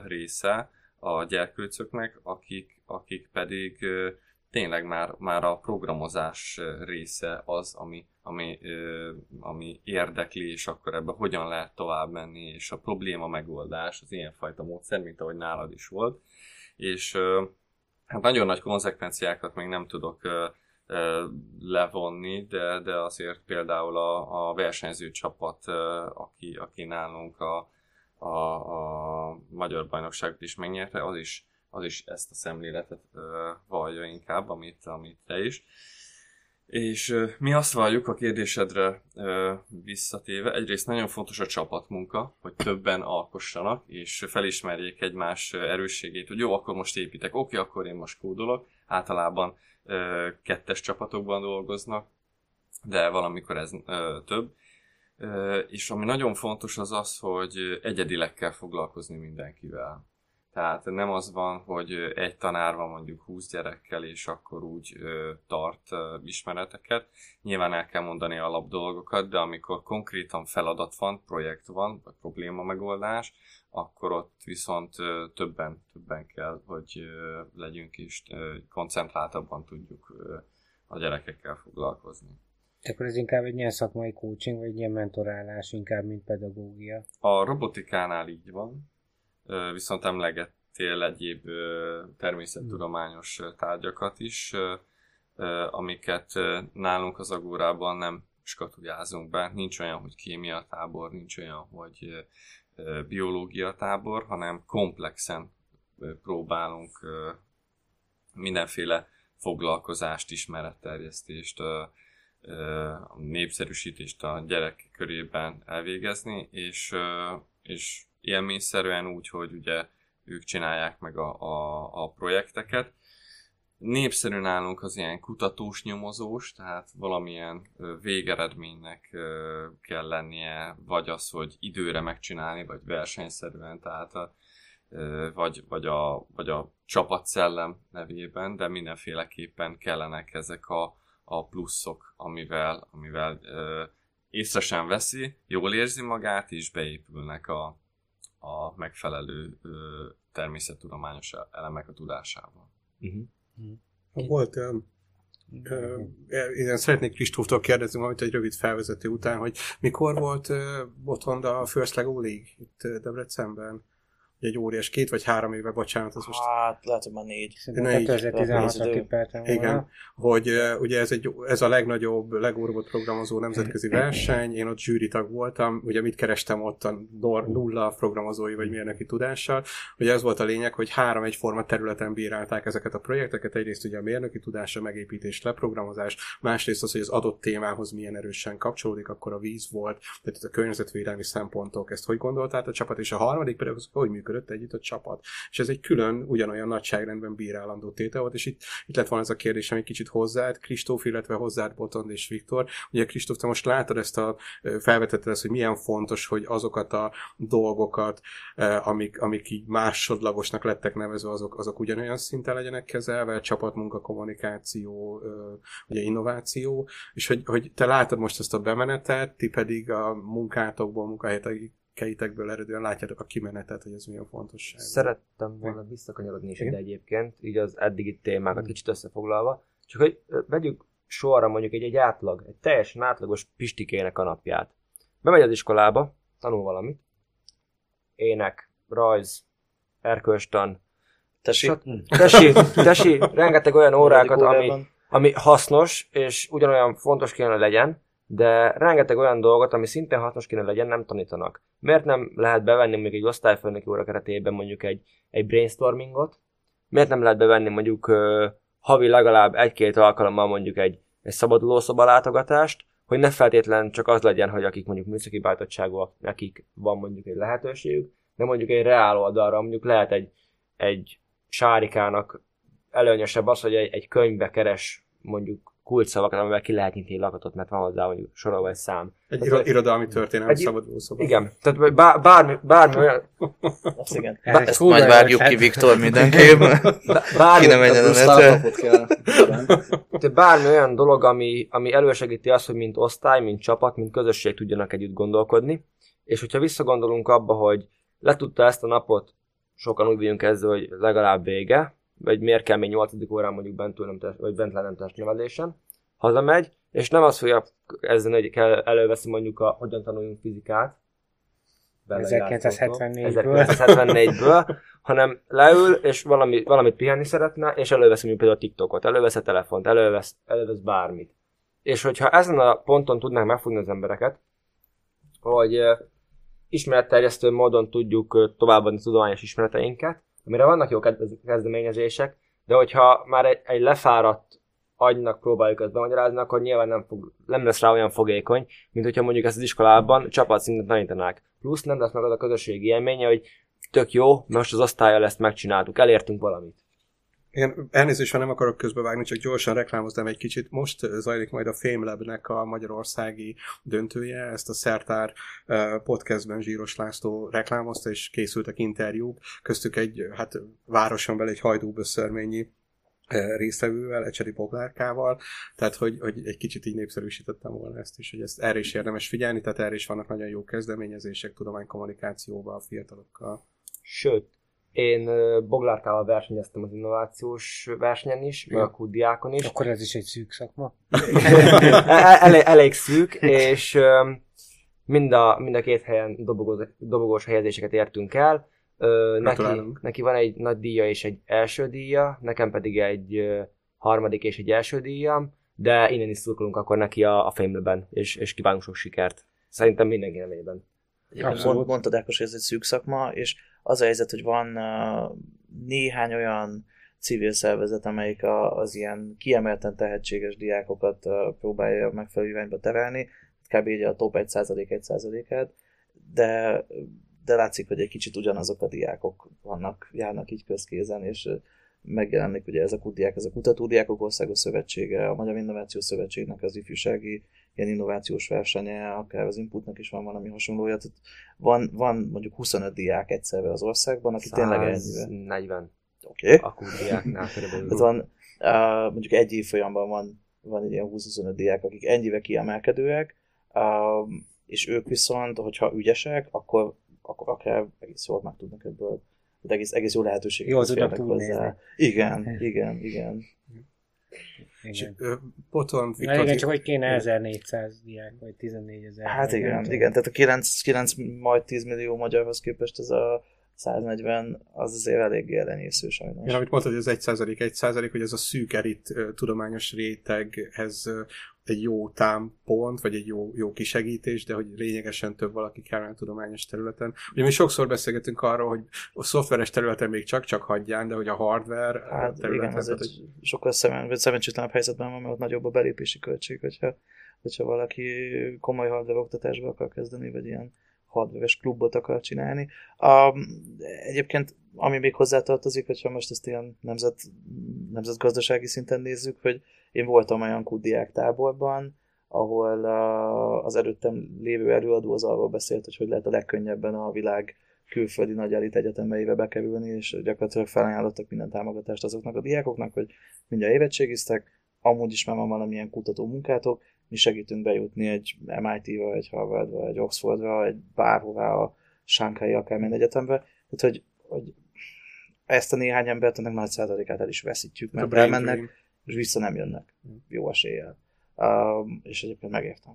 része a gyerkőcöknek, akik, akik pedig tényleg már, már a programozás része az, ami, ami, ami érdekli, és akkor ebbe hogyan lehet tovább menni, és a probléma megoldás az ilyenfajta módszer, mint ahogy nálad is volt. És hát nagyon nagy konzekvenciákat még nem tudok levonni, de, de azért például a, a versenyző csapat, aki, aki nálunk a, a, a magyar bajnokságot is megnyerte, az is, az is ezt a szemléletet vallja inkább, amit, amit te is. És mi azt valljuk a kérdésedre visszatéve, egyrészt nagyon fontos a csapatmunka, hogy többen alkossanak, és felismerjék egymás erősségét, hogy jó, akkor most építek, oké, akkor én most kódolok. Általában kettes csapatokban dolgoznak, de valamikor ez több. És ami nagyon fontos az az, hogy egyedileg kell foglalkozni mindenkivel. Tehát nem az van, hogy egy tanár van mondjuk 20 gyerekkel, és akkor úgy tart ismereteket. Nyilván el kell mondani alap dolgokat, de amikor konkrétan feladat van, projekt van, vagy probléma megoldás, akkor ott viszont többen, többen kell, hogy legyünk, és koncentráltabban tudjuk a gyerekekkel foglalkozni. Akkor ez inkább egy ilyen szakmai coaching, vagy egy ilyen mentorálás, inkább, mint pedagógia? A robotikánál így van, viszont emlegettél egyéb természettudományos tárgyakat is, amiket nálunk az agórában nem skatujázunk be. Nincs olyan, hogy kémia tábor, nincs olyan, hogy biológia tábor, hanem komplexen próbálunk mindenféle foglalkozást, ismeretterjesztést, népszerűsítést a gyerek körében elvégezni, és, és élményszerűen úgy, hogy ugye ők csinálják meg a, a, a projekteket. Népszerű nálunk az ilyen kutatós nyomozós, tehát valamilyen végeredménynek kell lennie, vagy az, hogy időre megcsinálni, vagy versenyszerűen, tehát a, vagy, vagy, a, vagy a csapatszellem nevében, de mindenféleképpen kellenek ezek a, a pluszok, amivel, amivel észre sem veszi, jól érzi magát, és beépülnek a, a megfelelő ö, természettudományos elemek a tudásával. Uh-huh. Uh-huh. Volt uh, én szeretnék Kristóftól kérdezni valamit egy rövid felvezető után, hogy mikor volt uh, otthon a First Lego League itt Debrecenben? Egy óriás, két vagy három éve, bocsánat, az most... Hát, lehet, hogy már négy. Szerintem 2016-ra Igen, hogy uh, ugye ez, egy, ez a legnagyobb legórbot programozó nemzetközi verseny, én ott zsűritag voltam, ugye mit kerestem ott a nulla programozói vagy mérnöki tudással, ugye ez volt a lényeg, hogy három egyforma területen bírálták ezeket a projekteket, egyrészt ugye a mérnöki tudásra, megépítés, leprogramozás, másrészt az, hogy az adott témához milyen erősen kapcsolódik, akkor a víz volt, tehát a környezetvédelmi szempontok, ezt hogy gondoltál a csapat, és a harmadik pedig az, hogy működik működött együtt a csapat. És ez egy külön, ugyanolyan nagyságrendben bírálandó tétel volt, és itt, itt lett volna ez a kérdés, ami kicsit hozzád, Kristóf, illetve hozzád Botond és Viktor. Ugye Kristóf, te most látod ezt a, felvetetted ezt, hogy milyen fontos, hogy azokat a dolgokat, amik, amik így másodlagosnak lettek nevezve, azok, azok ugyanolyan szinten legyenek kezelve, csapatmunka, kommunikáció, ugye innováció, és hogy, hogy te látod most ezt a bemenetet, ti pedig a munkátokból, munkahelyetek keitekből eredően látjátok a kimenetet, hogy ez milyen fontosság. Szerettem volna visszakanyarodni is ide egyébként, így az eddigi témákat hmm. kicsit összefoglalva. Csak hogy vegyük sorra mondjuk egy, egy átlag, egy teljesen átlagos pistikének a napját. Bemegy az iskolába, tanul valamit, ének, rajz, erkölcstan, tesi, tesi, tesi, rengeteg olyan órákat, ami, ami hasznos, és ugyanolyan fontos kéne legyen, de rengeteg olyan dolgot, ami szintén hasznos kéne legyen, nem tanítanak. Miért nem lehet bevenni mondjuk egy osztályfőnöki óra keretében mondjuk egy, egy brainstormingot? Miért nem lehet bevenni mondjuk uh, havi legalább egy-két alkalommal mondjuk egy, egy szabadulószoba látogatást, hogy ne feltétlen csak az legyen, hogy akik mondjuk műszaki bátottságúak, nekik van mondjuk egy lehetőségük, de mondjuk egy reál oldalra mondjuk lehet egy, egy sárikának előnyösebb az, hogy egy, egy könyvbe keres mondjuk kulcsszavakat, amivel ki lehet nyitni lakatot, mert van hozzá mondjuk sorolva egy szám. Egy Tehát, iro- irodalmi történelmi egy- szabaduló szoba. Igen, tehát bár, bármi, bármi olyan, Azt igen. Ez Bá- egy ezt majd vágjuk ki, Viktor, mindenképp. bármi, Ki ne menjen a netre. Tehát bármi olyan dolog, ami, ami elősegíti azt, hogy mint osztály, mint csapat, mint közösség tudjanak együtt gondolkodni. És hogyha visszagondolunk abba, hogy letudta ezt a napot, sokan úgy vagyunk ezzel, hogy legalább vége, vagy miért kell még 8. órán mondjuk bent, nem test, vagy bent lennem testnevelésen, hazamegy, és nem azt fogja ezzel, hogy kell előveszi mondjuk a hogyan tanuljunk fizikát, Bele 1974-ből. 1974-ből, hanem leül, és valami, valamit pihenni szeretne, és elővesz mondjuk például a TikTokot, elővesz a telefont, elővesz, elővesz bármit. És hogyha ezen a ponton tudnánk megfogni az embereket, hogy ismeretterjesztő módon tudjuk továbbadni tudományos ismereteinket, amire vannak jó kezd- kezdeményezések, de hogyha már egy, egy lefáradt agynak próbáljuk ezt bemagyarázni, akkor nyilván nem, fog, nem lesz rá olyan fogékony, mint hogyha mondjuk ezt az iskolában csapatszinten tanítanák. Plusz nem lesz meg az a közösségi élménye, hogy tök jó, most az osztályjal ezt megcsináltuk, elértünk valamit. Igen, elnézést, ha nem akarok közbevágni, csak gyorsan reklámoznám egy kicsit. Most eh, zajlik majd a FameLab-nek a magyarországi döntője, ezt a Szertár eh, podcastben Zsíros László reklámozta, és készültek interjúk, köztük egy, hát városon belül egy hajdúböszörményi eh, résztvevővel, Ecseri Boglárkával, tehát hogy, hogy egy kicsit így népszerűsítettem volna ezt is, hogy ezt erre is érdemes figyelni, tehát erre is vannak nagyon jó kezdeményezések tudománykommunikációban a fiatalokkal. Sőt, én Boglárkával versenyeztem az innovációs versenyen is, meg a kudiákon is. Akkor ez is egy szűk szakma. El- elég, elég szűk, és mind a, mind a két helyen dobogós, dobogós helyezéseket értünk el. Neki, neki van egy nagy díja és egy első díja, nekem pedig egy harmadik és egy első díjam, de innen is szurkolunk akkor neki a, a Fame-ben, és, és kívánunk sok sikert. Szerintem mindenki nevében. Egyébként Abszolút. mond, mondtad Ákos, hogy ez egy szűk szakma, és az a helyzet, hogy van néhány olyan civil szervezet, amelyik az ilyen kiemelten tehetséges diákokat próbálja megfelelő irányba terelni, kb. a top 1% 1%-át, de, de látszik, hogy egy kicsit ugyanazok a diákok vannak, járnak így közkézen, és megjelenik ugye ez a kudiák, ez a kutatódiákok országos szövetsége, a Magyar Innovációs Szövetségnek az ifjúsági ilyen innovációs versenye, akár az Inputnak is van valami hasonlója. Tehát van, van mondjuk 25 diák egyszerre az országban, aki tényleg ennyivel. 140 Oké. Okay. a kudiáknál körülbelül. Tehát van, uh, mondjuk egy évfolyamban van, van egy ilyen 20-25 diák, akik ennyivel kiemelkedőek, uh, és ők viszont, hogyha ügyesek, akkor, akkor akár egész jól meg tudnak ebből, de egész, egész jó Jól tudnak férnek túlnézni. Igen, igen, igen. És Igen. ö, Poton, Na Viktor, igen, csak hogy kéne 1400 diák, vagy 14 ezer. Hát vagy nem igen, igen, tehát a 9, 9 majd 10 millió magyarhoz képest ez a 140 az azért eléggé elenyésző sajnos. Igen, amit mondtad, hogy az 1 százalék, 1 százalék, hogy ez a szűk elit tudományos réteghez egy jó támpont, vagy egy jó, jó kisegítés, de hogy lényegesen több valaki kellene tudományos területen. Ugye mi sokszor beszélgetünk arról, hogy a szoftveres területen még csak-csak hagyján, de hogy a hardware Hát területen, igen, az tehát, egy sokkal szemen, vagy szerencsétlenebb helyzetben van, mert ott nagyobb a belépési költség, hogyha, hogyha valaki komoly hardware oktatásba akar kezdeni, vagy ilyen hardveres klubot akar csinálni. Um, egyébként, ami még hozzátartozik, hogyha most ezt ilyen nemzet, nemzetgazdasági szinten nézzük, hogy én voltam olyan kudiák táborban, ahol uh, az előttem lévő előadó az arról beszélt, hogy hogy lehet a legkönnyebben a világ külföldi nagy elit egyetemeibe bekerülni, és gyakorlatilag felajánlottak minden támogatást azoknak a diákoknak, hogy mindjárt érettségiztek, amúgy is már van valamilyen kutató munkátok, mi segítünk bejutni egy MIT-ba, egy Harvardba, egy Oxfordra, egy bárhová a Shanghai akármilyen egyetembe. Tehát, hogy, hogy ezt a néhány embert ennek nagy százalékát el is veszítjük, mert elmennek, és vissza nem jönnek. Jó eséllyel. Um, és egyébként megértem,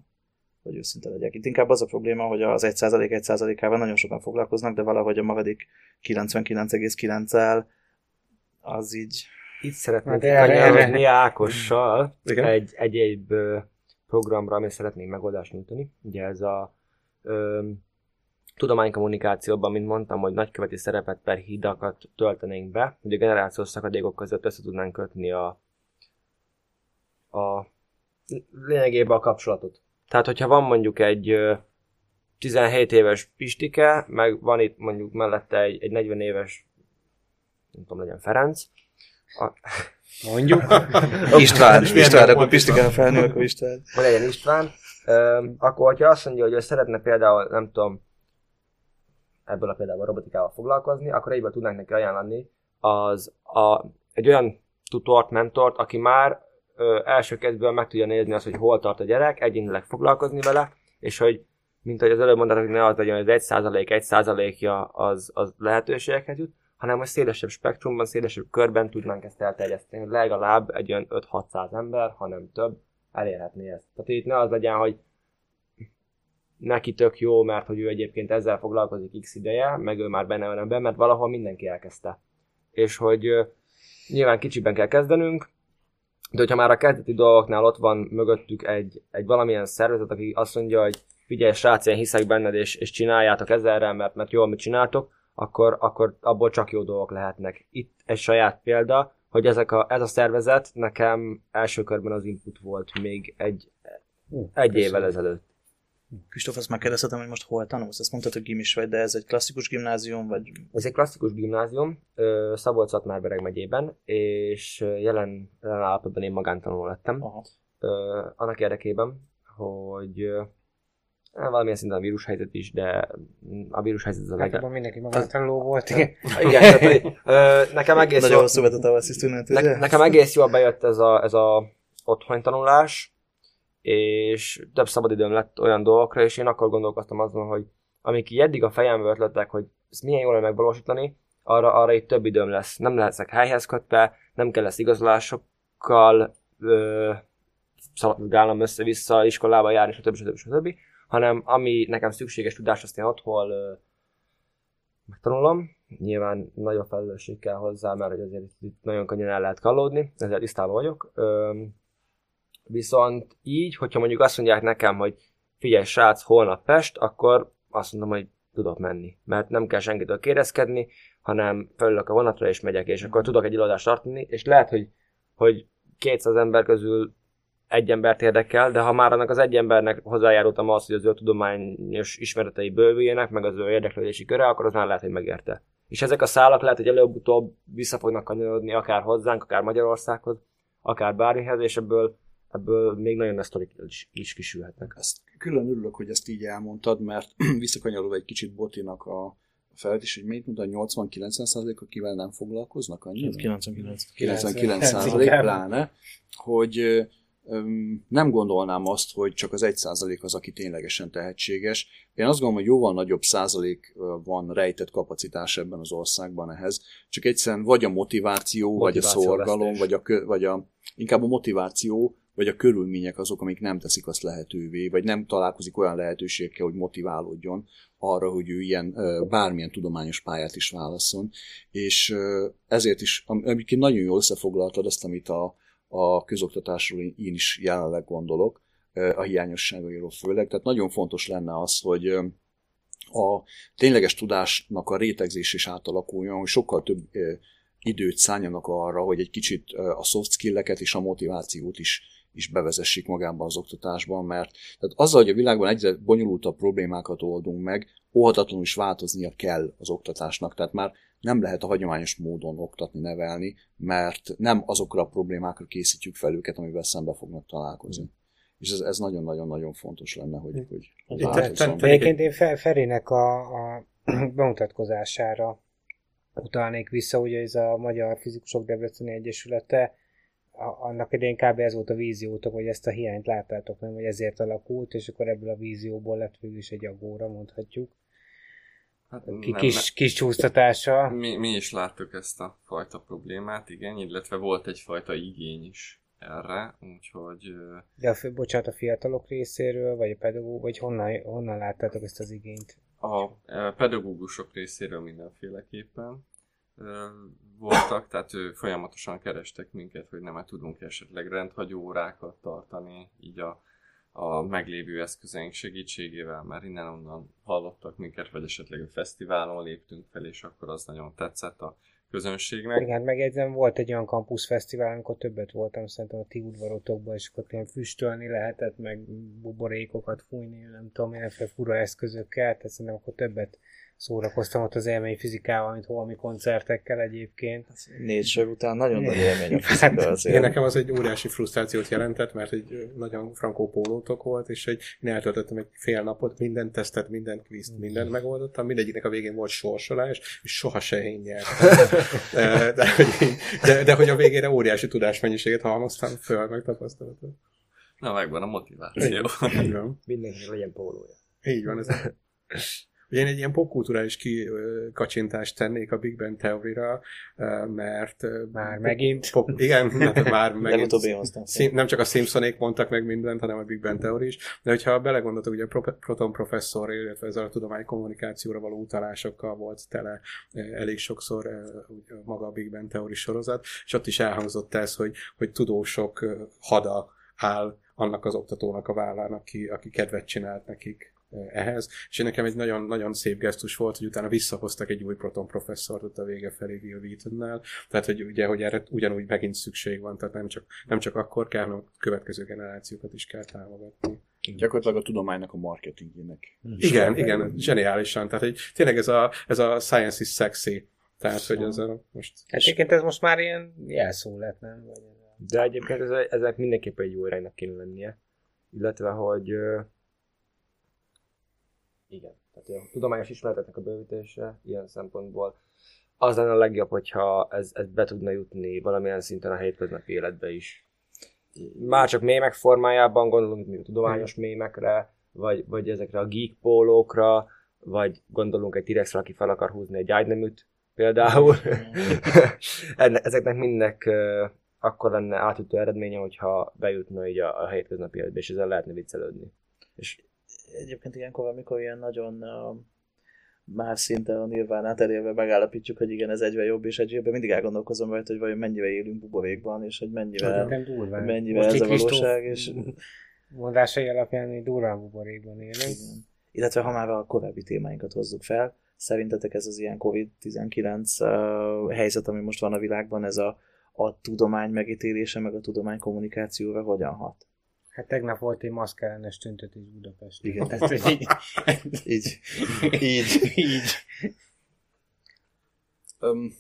hogy őszinte legyek. Itt inkább az a probléma, hogy az 1% 1%-ával nagyon sokan foglalkoznak, de valahogy a maradék 99,9-el az így... Itt szeretnék Hát kanyarodni Ákossal egy egyéb programra, amit szeretnénk megoldást nyújtani. Ugye ez a ö, tudománykommunikációban, mint mondtam, hogy nagyköveti szerepet per hidakat töltenénk be, hogy a generációs szakadékok között össze tudnánk kötni a, a lényegében a kapcsolatot. Tehát, hogyha van mondjuk egy ö, 17 éves Pistike, meg van itt mondjuk mellette egy, egy 40 éves, nem tudom, legyen Ferenc, A... Mondjuk. István, István, akkor Pisti kell felnő, akkor István. Hogy legyen István. Öm, akkor, hogyha azt mondja, hogy ő szeretne például, nem tudom, ebből a például a robotikával foglalkozni, akkor egyből tudnánk neki ajánlani az a, egy olyan tutort, mentort, aki már ö, első kezdből meg tudja nézni azt, hogy hol tart a gyerek, egyénileg foglalkozni vele, és hogy, mint hogy az előbb mondtad, hogy ne az legyen, hogy az egy százalék, egy százalékja az, az lehetőségeket jut, hanem hogy szélesebb spektrumban, szélesebb körben tudnánk ezt elterjeszteni, legalább egy olyan 5-600 ember, hanem több elérhetné ezt. Tehát itt ne az legyen, hogy neki tök jó, mert hogy ő egyébként ezzel foglalkozik x ideje, meg ő már benne van ebben, mert valahol mindenki elkezdte. És hogy nyilván kicsiben kell kezdenünk, de hogyha már a kezdeti dolgoknál ott van mögöttük egy, egy valamilyen szervezet, aki azt mondja, hogy figyelj srác, én hiszek benned, és, és csináljátok ezerrel, mert, mert jól mit csináltok, akkor, akkor abból csak jó dolgok lehetnek. Itt egy saját példa, hogy ezek a, ez a szervezet nekem első körben az input volt még egy, Ú, egy évvel ezelőtt. Kristóf, azt megkérdezhetem, hogy most hol tanulsz? Azt mondtad, hogy gimis vagy, de ez egy klasszikus gimnázium, vagy Ez egy klasszikus gimnázium, Szabolcs-Szatmár-Bereg megyében, és jelen, jelen állapotban én magántanuló lettem. Aha. Annak érdekében, hogy valamilyen szinten a vírushelyzet is, de a vírushelyzet az a leg... Általában mindenki magántanuló volt, igen. Igen, tehát, hogy, ö, nekem egész nagyon jó, hosszú volt a tavaszi ne, nekem egész jól bejött ez a, ez a otthoni tanulás, és több szabadidőm lett olyan dolgokra, és én akkor gondolkoztam azon, hogy amik így eddig a fejembe ötletek, hogy ezt milyen jól megvalósítani, arra, arra itt több időm lesz. Nem leszek helyhez kötve, nem kell lesz igazolásokkal ö, szaladgálnom össze-vissza iskolába járni, stb. stb. stb. Hanem ami nekem szükséges tudás, azt én otthon megtanulom. Nyilván nagyobb felelősség kell hozzá, mert azért itt nagyon könnyen el lehet kallódni, ezzel tisztában vagyok. Viszont így, hogyha mondjuk azt mondják nekem, hogy figyelj srác, holnap Pest, akkor azt mondom, hogy tudok menni. Mert nem kell senkitől kérdezkedni, hanem fölülök a vonatra és megyek, és akkor tudok egy előadást tartani, és lehet, hogy, hogy 200 ember közül egy embert érdekel, de ha már annak az egy embernek hozzájárultam az, hogy az ő tudományos ismeretei bővüljenek, meg az ő érdeklődési köre, akkor az már lehet, hogy megérte. És ezek a szálak lehet, hogy előbb-utóbb vissza fognak kanyarodni akár hozzánk, akár Magyarországhoz, akár bármihez, és ebből, ebből még nagyon nagy sztorik is, is kisülhetnek. Ezt külön örülök, hogy ezt így elmondtad, mert visszakanyarodva egy kicsit Botinak a felvetés, hogy mit mondta, 80-90 százalék, akivel nem foglalkoznak annyira? 99. 99 százalék pláne, hogy nem gondolnám azt, hogy csak az 1 százalék az, aki ténylegesen tehetséges. Én azt gondolom, hogy jóval nagyobb százalék van rejtett kapacitás ebben az országban ehhez, csak egyszerűen vagy a motiváció, vagy a szorgalom, vagy a, vagy a inkább a motiváció, vagy a körülmények azok, amik nem teszik azt lehetővé, vagy nem találkozik olyan lehetőségekkel, hogy motiválódjon arra, hogy ő ilyen bármilyen tudományos pályát is válaszol. És ezért is, am- amiket nagyon jól összefoglaltad azt, amit a, a közoktatásról én is jelenleg gondolok, a hiányosságairól főleg. Tehát nagyon fontos lenne az, hogy a tényleges tudásnak a rétegzés is átalakuljon, hogy sokkal több időt szálljanak arra, hogy egy kicsit a soft skilleket és a motivációt is, is bevezessék magában az oktatásban, mert tehát azzal, hogy a világban egyre bonyolultabb problémákat oldunk meg, óhatatlanul is változnia kell az oktatásnak. Tehát már nem lehet a hagyományos módon oktatni, nevelni, mert nem azokra a problémákra készítjük fel őket, amivel szembe fognak találkozni. És ez, ez nagyon-nagyon-nagyon fontos lenne, hogy, hogy Egyébként én Fe- Ferének a, a bemutatkozására utalnék vissza, ugye ez a Magyar Fizikusok Debreceni Egyesülete, annak idején kb. ez volt a víziótok, hogy ezt a hiányt láttátok, nem, hogy ezért alakult, és akkor ebből a vízióból lett végül is egy agóra, mondhatjuk. Hát nem, kis, kis csúsztatása. Mi, mi is láttuk ezt a fajta problémát, igen, illetve volt egyfajta igény is erre, úgyhogy De a, fő- bocsánat, a fiatalok részéről, vagy a pedagóg, vagy honnan, honnan láttátok ezt az igényt? a pedagógusok részéről mindenféleképpen voltak, tehát ő folyamatosan kerestek minket, hogy nem tudunk esetleg rendhagyó órákat tartani, így a, a meglévő eszközeink segítségével, mert innen-onnan hallottak minket, vagy esetleg a fesztiválon léptünk fel, és akkor az nagyon tetszett a közönségnek. Igen, hát megjegyzem, volt egy olyan campus fesztivál, amikor többet voltam szerintem a ti udvarotokban, és akkor ilyen füstölni lehetett, meg buborékokat fújni, nem tudom, ilyenféle fura eszközökkel, tehát szerintem akkor többet szórakoztam ott az élmény fizikával, mint holmi koncertekkel egyébként. Négy sor után nagyon nagy élmény a fizika azért. Igen, nekem az egy óriási frusztrációt jelentett, mert egy nagyon frankó pólótok volt, és egy, én eltöltöttem egy fél napot, minden tesztet, minden kvízt, mindent megoldottam, mindegyiknek a végén volt sorsolás, és soha se én nyertem. de, de, de, de, hogy a végére óriási tudásmennyiséget halmoztam föl, meg tapasztalatot. Na, megvan a motiváció. Így van. Mindenkinek legyen pólója. Így van. Ez Ugye én egy ilyen popkulturális kikacsintást tennék a Big Bang teória, mert... Már megint? Pop, igen, hát már megint. Szim, nem csak a Simpsonék mondtak meg mindent, hanem a Big Bang teória is. De hogyha belegondoltok, ugye a Proton professzor, illetve ezzel a tudomány kommunikációra való utalásokkal volt tele elég sokszor maga a Big Bang teória sorozat, és ott is elhangzott ez, hogy, hogy tudósok hada áll annak az oktatónak a vállán, aki, aki kedvet csinált nekik ehhez, és nekem egy nagyon, nagyon szép gesztus volt, hogy utána visszahoztak egy új proton professzort ott a vége felé Will Wheatonnál, tehát hogy ugye, hogy erre ugyanúgy megint szükség van, tehát nem csak, nem csak akkor kell, hanem a következő generációkat is kell támogatni. Gyakorlatilag a tudománynak a marketingjének. Igen, igen, zseniálisan. Tehát hogy tényleg ez a, ez a science is sexy. Tehát, szóval. hogy ez a most... Hát egyébként ez most már ilyen jelszó lett, nem? Vagy. De egyébként ez, ezek mindenképpen egy jó iránynak kéne lennie. Illetve, hogy igen. Tehát a tudományos ismereteknek a bővítése ilyen szempontból az lenne a legjobb, hogyha ez, ez be tudna jutni valamilyen szinten a hétköznapi életbe is. Már csak mémek formájában gondolunk, mint tudományos mémekre, vagy, vagy ezekre a geek pólókra, vagy gondolunk egy t aki fel akar húzni egy ágyneműt, például. Ezeknek mindnek akkor lenne átütő eredménye, hogyha bejutna így a, a hétköznapi életbe, és ezzel lehetne viccelődni. És egyébként ilyenkor, amikor ilyen nagyon uh, más szinten a nirvánát elérve megállapítjuk, hogy igen, ez egyre jobb, és egyre mindig elgondolkozom rajta, hogy vajon mennyivel élünk buborékban, és hogy mennyivel, mennyivel ez a valóság. És... Mondásai alapján mi durván buborékban élünk. Igen. Illetve ha már a korábbi témáinkat hozzuk fel, szerintetek ez az ilyen COVID-19 uh, helyzet, ami most van a világban, ez a, a tudomány megítélése, meg a tudomány kommunikációra hogyan hat? Hát tegnap volt egy maszkellenes tüntetés Budapesten. Igen. Tehát, így, így. Így. így. Um,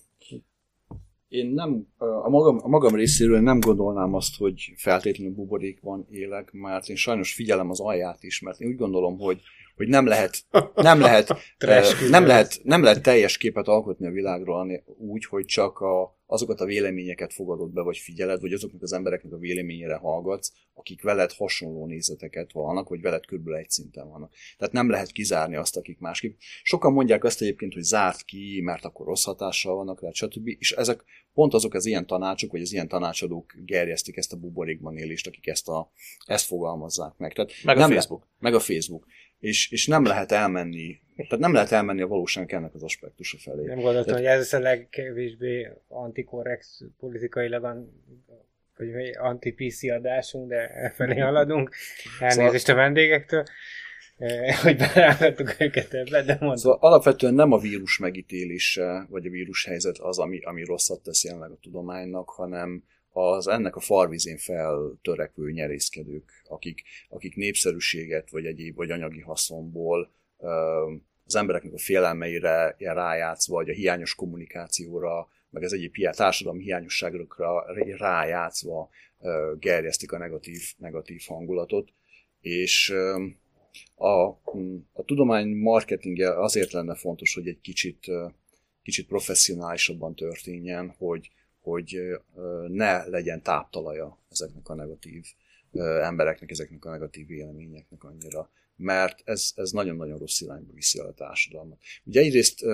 én nem, a magam, a magam részéről nem gondolnám azt, hogy feltétlenül buborékban élek, mert én sajnos figyelem az alját is, mert én úgy gondolom, hogy hogy nem lehet, nem lehet, nem lehet, nem lehet teljes képet alkotni a világról úgy, hogy csak a, azokat a véleményeket fogadod be, vagy figyeled, vagy azoknak az embereknek a véleményére hallgatsz, akik veled hasonló nézeteket vannak, vagy veled körülbelül egy szinten vannak. Tehát nem lehet kizárni azt, akik másképp. Sokan mondják azt egyébként, hogy zárt ki, mert akkor rossz hatással vannak rá, stb. És ezek pont azok az ilyen tanácsok, vagy az ilyen tanácsadók gerjesztik ezt a buborékban élést, akik ezt, a, ezt fogalmazzák meg. Tehát meg a Facebook. Le, meg a Facebook és, és nem lehet elmenni, tehát nem lehet elmenni a valóságnak ennek az aspektusa felé. Nem gondoltam, tehát, hogy ez a legkevésbé antikorrex politikailag vagy anti-PC adásunk, de felé haladunk. Elnézést a vendégektől, eh, hogy berállítottuk őket ebbe, de mondom. Szóval alapvetően nem a vírus megítélése, vagy a vírus helyzet az, ami, ami rosszat tesz jelenleg a tudománynak, hanem, az ennek a farvizén feltörekvő nyerészkedők, akik, akik népszerűséget vagy egyéb vagy anyagi haszonból az embereknek a félelmeire rájátszva, vagy a hiányos kommunikációra, meg az egyéb társadalmi hiányosságokra rájátszva gerjesztik a negatív, negatív hangulatot, és a, a tudomány marketingje azért lenne fontos, hogy egy kicsit, kicsit professzionálisabban történjen, hogy, hogy ne legyen táptalaja ezeknek a negatív embereknek, ezeknek a negatív véleményeknek annyira, mert ez, ez nagyon-nagyon rossz irányba viszi el a társadalmat. Ugye egyrészt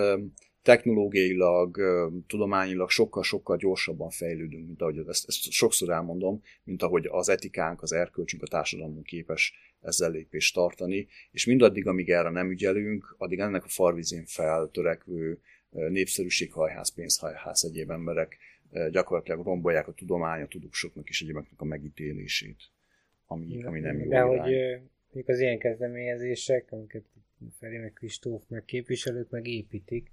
technológiailag, tudományilag sokkal-sokkal gyorsabban fejlődünk, mint ahogy ezt, ezt sokszor elmondom, mint ahogy az etikánk, az erkölcsünk, a társadalmunk képes ezzel lépést tartani, és mindaddig, amíg erre nem ügyelünk, addig ennek a farvizén feltörekvő népszerűséghajház, pénzhajház egyéb emberek gyakorlatilag rombolják a tudomány, a tudósoknak és egyébeknek a megítélését, ami, ami nem jó De irány. hogy még az ilyen kezdeményezések, amiket Feri, meg Kristóf, meg képviselők meg építik,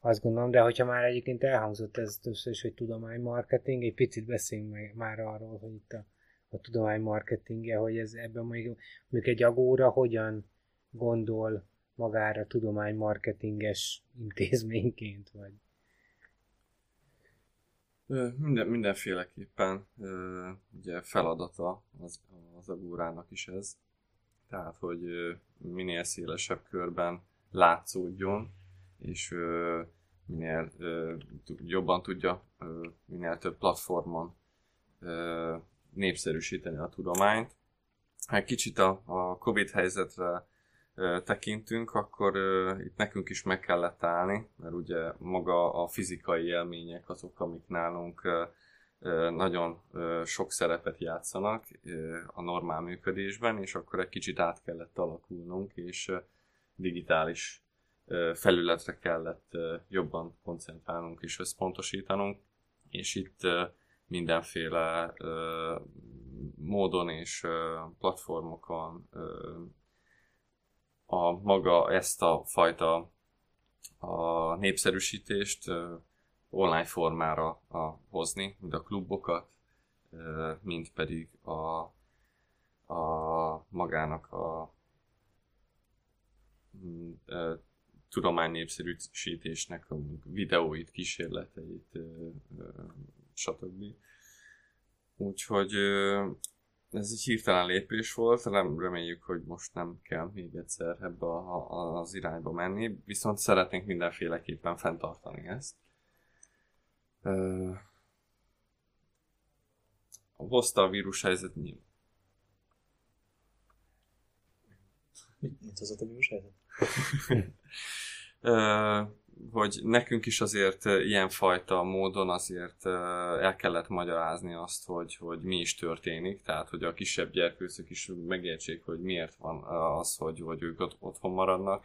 azt gondolom, de hogyha már egyébként elhangzott ez többször is, hogy tudománymarketing, egy picit beszéljünk meg már arról, hogy itt a, a tudománymarketingje, hogy ez ebben még, még egy agóra hogyan gondol magára tudománymarketinges intézményként, vagy? Minden, mindenféleképpen ugye feladata az, az agórának is ez. Tehát, hogy minél szélesebb körben látszódjon, és minél jobban tudja minél több platformon népszerűsíteni a tudományt. Egy kicsit a, a Covid helyzetre tekintünk, akkor itt nekünk is meg kellett állni, mert ugye maga a fizikai élmények azok, amik nálunk nagyon sok szerepet játszanak a normál működésben, és akkor egy kicsit át kellett alakulnunk, és digitális felületre kellett jobban koncentrálnunk és összpontosítanunk, és itt mindenféle módon és platformokon a maga ezt a fajta a népszerűsítést online formára a, hozni, mind a klubokat, mind pedig a, a magának a mm, tudomány népszerűsítésnek a videóit, kísérleteit, stb. Úgyhogy ez egy hirtelen lépés volt, nem reméljük, hogy most nem kell még egyszer ebbe a, a, az irányba menni, viszont szeretnénk mindenféleképpen fenntartani ezt. Uh, hozta a vírus helyzet mi? Mit, mit hozott a vírus helyzet? Hogy nekünk is azért ilyenfajta módon azért el kellett magyarázni azt, hogy, hogy mi is történik, tehát hogy a kisebb gyerkőcök is megértsék, hogy miért van az, hogy, hogy ők ott, otthon maradnak,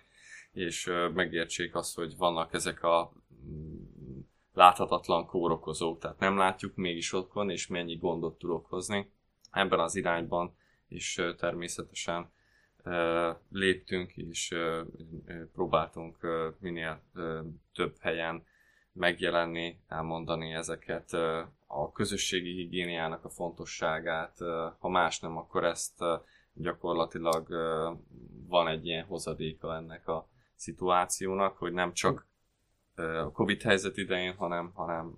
és megértsék azt, hogy vannak ezek a mm, láthatatlan kórokozók, tehát nem látjuk, mégis ott van, és mennyi gondot tud okozni ebben az irányban, és természetesen léptünk, és próbáltunk minél több helyen megjelenni, elmondani ezeket, a közösségi higiéniának a fontosságát, ha más nem, akkor ezt gyakorlatilag van egy ilyen hozadéka ennek a szituációnak, hogy nem csak a Covid helyzet idején, hanem, hanem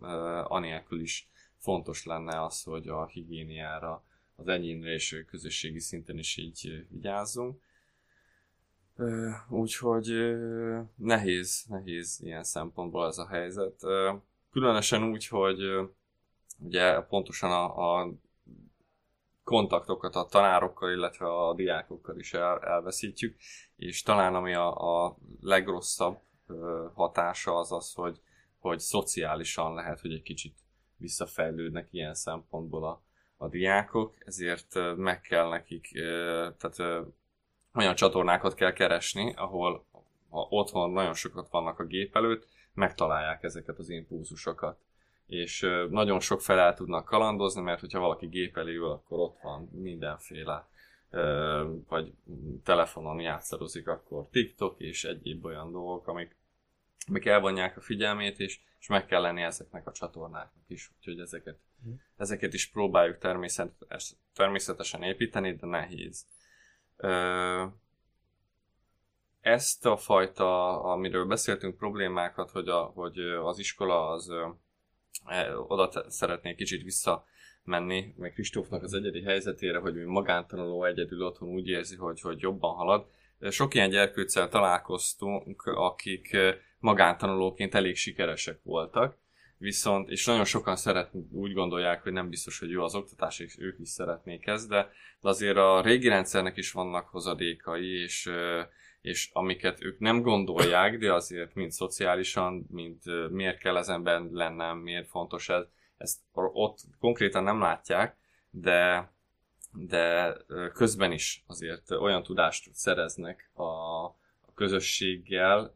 anélkül is fontos lenne az, hogy a higiéniára az enyémre és közösségi szinten is így vigyázzunk. Úgyhogy nehéz, nehéz ilyen szempontból ez a helyzet. Különösen úgy, hogy ugye pontosan a, a kontaktokat a tanárokkal, illetve a diákokkal is el, elveszítjük, és talán ami a, a legrosszabb hatása az az, hogy, hogy szociálisan lehet, hogy egy kicsit visszafejlődnek ilyen szempontból a, a diákok, ezért meg kell nekik, tehát olyan csatornákat kell keresni, ahol ha otthon nagyon sokat vannak a gép előtt, megtalálják ezeket az impulzusokat. És nagyon sok fel el tudnak kalandozni, mert hogyha valaki gép elé ül, akkor ott van mindenféle vagy telefonon játszadozik, akkor TikTok és egyéb olyan dolgok, amik, amik elvonják a figyelmét, és, és meg kell lenni ezeknek a csatornáknak is. Úgyhogy ezeket Mm. Ezeket is próbáljuk természetes, természetesen építeni, de nehéz. Ezt a fajta, amiről beszéltünk, problémákat, hogy, a, hogy az iskola az e, oda szeretnék kicsit vissza menni, meg Kristófnak az egyedi helyzetére, hogy magántanuló egyedül otthon úgy érzi, hogy, hogy jobban halad. Sok ilyen gyerkőccel találkoztunk, akik magántanulóként elég sikeresek voltak, viszont, és nagyon sokan szeret, úgy gondolják, hogy nem biztos, hogy jó az oktatás, és ők is szeretnék ezt, de, azért a régi rendszernek is vannak hozadékai, és, és amiket ők nem gondolják, de azért mind szociálisan, mind miért kell ezenben lennem, miért fontos ez, ezt ott konkrétan nem látják, de, de közben is azért olyan tudást szereznek a, közösséggel,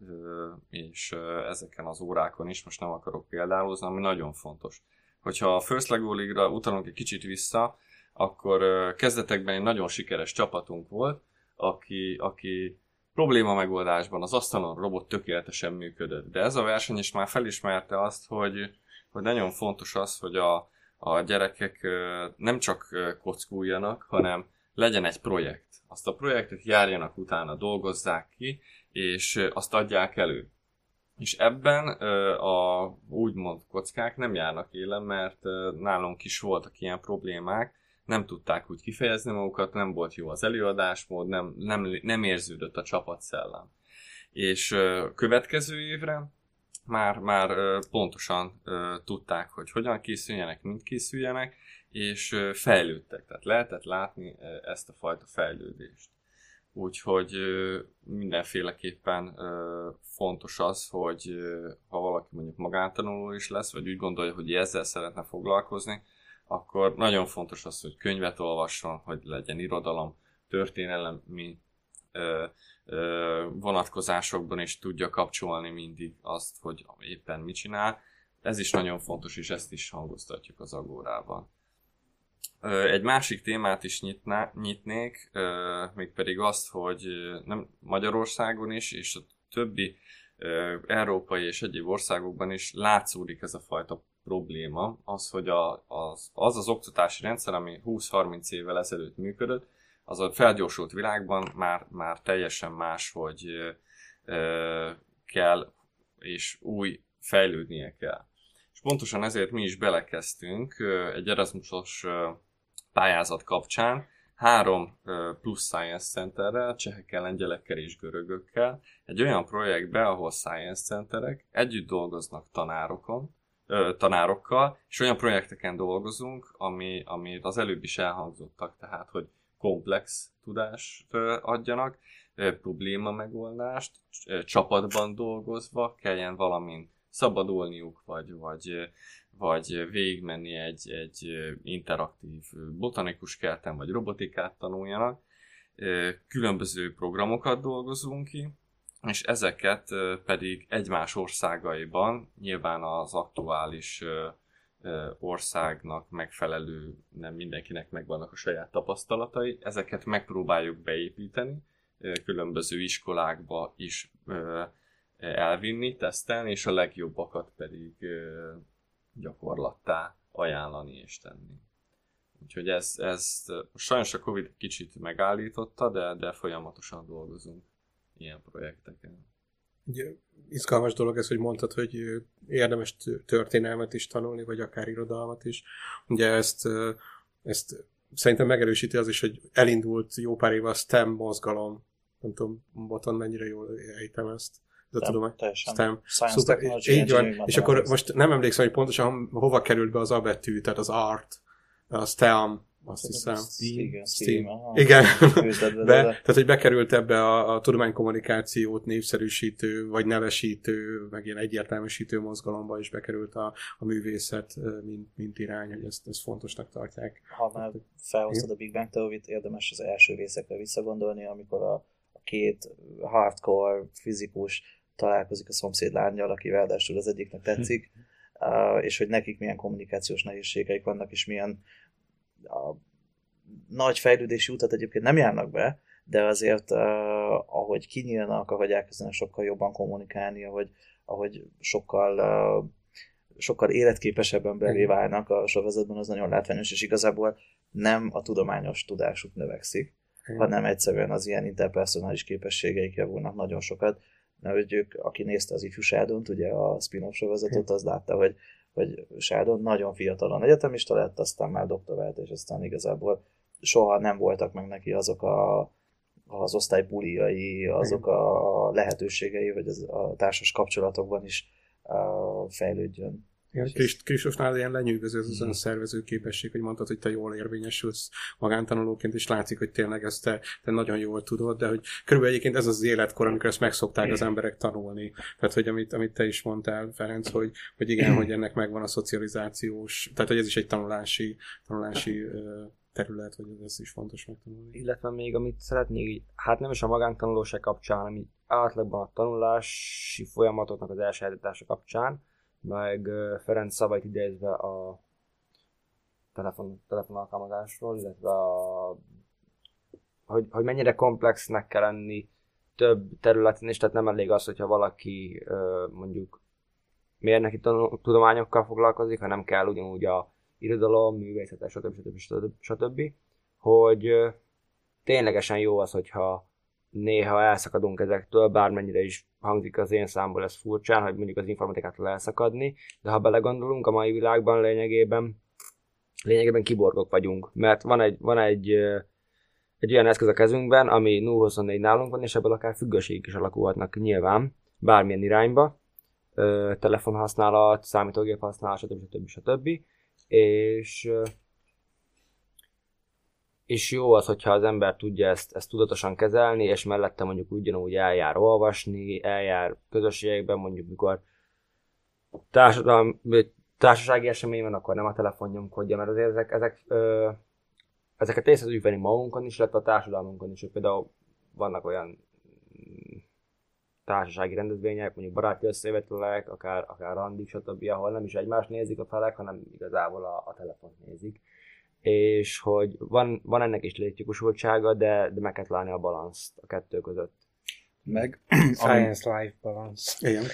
és ezeken az órákon is, most nem akarok példálozni, ami nagyon fontos. Hogyha a First Lego League-ra utalunk egy kicsit vissza, akkor kezdetekben egy nagyon sikeres csapatunk volt, aki, aki probléma megoldásban az asztalon robot tökéletesen működött. De ez a verseny is már felismerte azt, hogy, hogy nagyon fontos az, hogy a, a gyerekek nem csak kockuljanak, hanem legyen egy projekt. Azt a projektet járjanak utána, dolgozzák ki, és azt adják elő. És ebben a úgymond kockák nem járnak élen, mert nálunk is voltak ilyen problémák, nem tudták úgy kifejezni magukat, nem volt jó az előadásmód, nem, nem, nem érződött a csapatszellem. És következő évre már, már pontosan tudták, hogy hogyan készüljenek, mint készüljenek, és fejlődtek. Tehát lehetett látni ezt a fajta fejlődést. Úgyhogy mindenféleképpen fontos az, hogy ha valaki mondjuk magántanuló is lesz, vagy úgy gondolja, hogy ezzel szeretne foglalkozni, akkor nagyon fontos az, hogy könyvet olvasson, hogy legyen irodalom, történelemi vonatkozásokban is tudja kapcsolni mindig azt, hogy éppen mit csinál. Ez is nagyon fontos, és ezt is hangoztatjuk az agórában. Egy másik témát is nyitná, nyitnék, mégpedig azt, hogy nem Magyarországon is, és a többi európai és egyéb országokban is látszódik ez a fajta probléma, az, hogy a, az, az az oktatási rendszer, ami 20-30 évvel ezelőtt működött, az a felgyorsult világban már, már teljesen más, hogy kell, és új fejlődnie kell. És pontosan ezért mi is belekezdtünk egy Erasmusos pályázat kapcsán, három plusz Science Centerrel, csehekkel, lengyelekkel és görögökkel, egy olyan projektbe, ahol Science Centerek együtt dolgoznak tanárokon, tanárokkal, és olyan projekteken dolgozunk, ami, ami az előbb is elhangzottak, tehát, hogy komplex tudást adjanak, probléma megoldást, csapatban dolgozva kelljen valamin szabadulniuk, vagy, vagy, vagy végigmenni egy, egy interaktív botanikus kerten, vagy robotikát tanuljanak. Különböző programokat dolgozunk ki, és ezeket pedig egymás országaiban, nyilván az aktuális országnak megfelelő, nem mindenkinek megvannak a saját tapasztalatai, ezeket megpróbáljuk beépíteni, különböző iskolákba is elvinni, tesztelni, és a legjobbakat pedig gyakorlattá ajánlani és tenni. Úgyhogy ez, ez sajnos a Covid kicsit megállította, de, de folyamatosan dolgozunk ilyen projekteken. Ugye, izgalmas dolog ez, hogy mondtad, hogy érdemes történelmet is tanulni, vagy akár irodalmat is. Ugye ezt, ezt szerintem megerősíti az is, hogy elindult jó pár éve a STEM mozgalom. Nem tudom, Boton mennyire jól ejtem ezt. De STEM, tudom, teljesen. STEM. Science, Szuper, technology, így van. És akkor most nem emlékszem, hogy pontosan hova került be az A betű, tehát az art, a STEM, azt hiszem. Igen, Steam. Steam. Igen. Be, tehát, hogy bekerült ebbe a, a tudománykommunikációt népszerűsítő, vagy nevesítő, meg ilyen egyértelműsítő mozgalomba is bekerült a, a művészet, mint, mint irány, hogy ezt, ezt fontosnak tartják. ha már felhoztad a Big Bang Theory-t, érdemes az első részekre visszagondolni, amikor a, a két hardcore fizikus találkozik a szomszéd lányjal, aki ráadásul az egyiknek tetszik, és hogy nekik milyen kommunikációs nehézségeik vannak, és milyen a nagy fejlődési utat egyébként nem járnak be, de azért ahogy kinyílnak, ahogy elkezdenek sokkal jobban kommunikálni, ahogy, ahogy sokkal sokkal életképesebb emberré válnak a sorozatban, az nagyon látványos, és igazából nem a tudományos tudásuk növekszik, hanem egyszerűen az ilyen interpersonális képességeik javulnak nagyon sokat, ők, aki nézte az ifjú Sheldont, ugye a spin-off sorozatot, az látta, hogy, hogy Sheldon nagyon fiatalon egyetemista lett, aztán már doktorált, és aztán igazából soha nem voltak meg neki azok a, az osztály buliai, azok a lehetőségei, hogy az, a társas kapcsolatokban is uh, fejlődjön. Igen, Krist- Kristófnál ilyen lenyűgöző ez az önszervező képesség, hogy mondtad, hogy te jól érvényesülsz magántanulóként, és látszik, hogy tényleg ezt te, te nagyon jól tudod, de hogy körülbelül egyébként ez az életkor, amikor ezt megszokták az emberek tanulni. Tehát, hogy amit, amit te is mondtál, Ferenc, hogy, hogy igen, hogy ennek megvan a szocializációs, tehát, hogy ez is egy tanulási, tanulási terület, hogy ez is fontos megtanulni. Illetve még amit szeretnék, hát nem is a magántanulóság kapcsán, hanem átlagban a tanulási folyamatoknak az elsajátítása kapcsán, meg Ferenc szavait idézve a telefon, telefon alkalmazásról, illetve a, hogy, hogy mennyire komplexnek kell lenni több területen is, tehát nem elég az, hogyha valaki mondjuk mérnöki tudományokkal foglalkozik, hanem kell ugyanúgy a irodalom, művészet, stb. stb. stb. stb. hogy ö, ténylegesen jó az, hogyha néha elszakadunk ezektől, bármennyire is hangzik az én számból ez furcsán, hogy mondjuk az informatikától elszakadni, de ha belegondolunk a mai világban lényegében, lényegében kiborgok vagyunk, mert van egy, van egy, egy olyan eszköz a kezünkben, ami 024 nálunk van, és ebből akár függőségek is alakulhatnak nyilván, bármilyen irányba, telefonhasználat, számítógép használat, stb. stb. stb. És és jó az, hogyha az ember tudja ezt, ezt tudatosan kezelni, és mellette mondjuk ugyanúgy eljár olvasni, eljár közösségekben, mondjuk mikor társadalmi, társasági esemény van, akkor nem a telefon nyomkodja, mert azért ezek, ezek ö, ezeket észre tudjuk venni magunkon is, illetve a társadalmunkon is, hogy például vannak olyan társasági rendezvények, mondjuk baráti összevetelek, akár, akár randik, stb., ahol nem is egymást nézik a felek, hanem igazából a, a telefont nézik és hogy van, van ennek is létjogosultsága, de, de meg kell találni a balanszt a kettő között. Meg, Science Life Balance. Igen.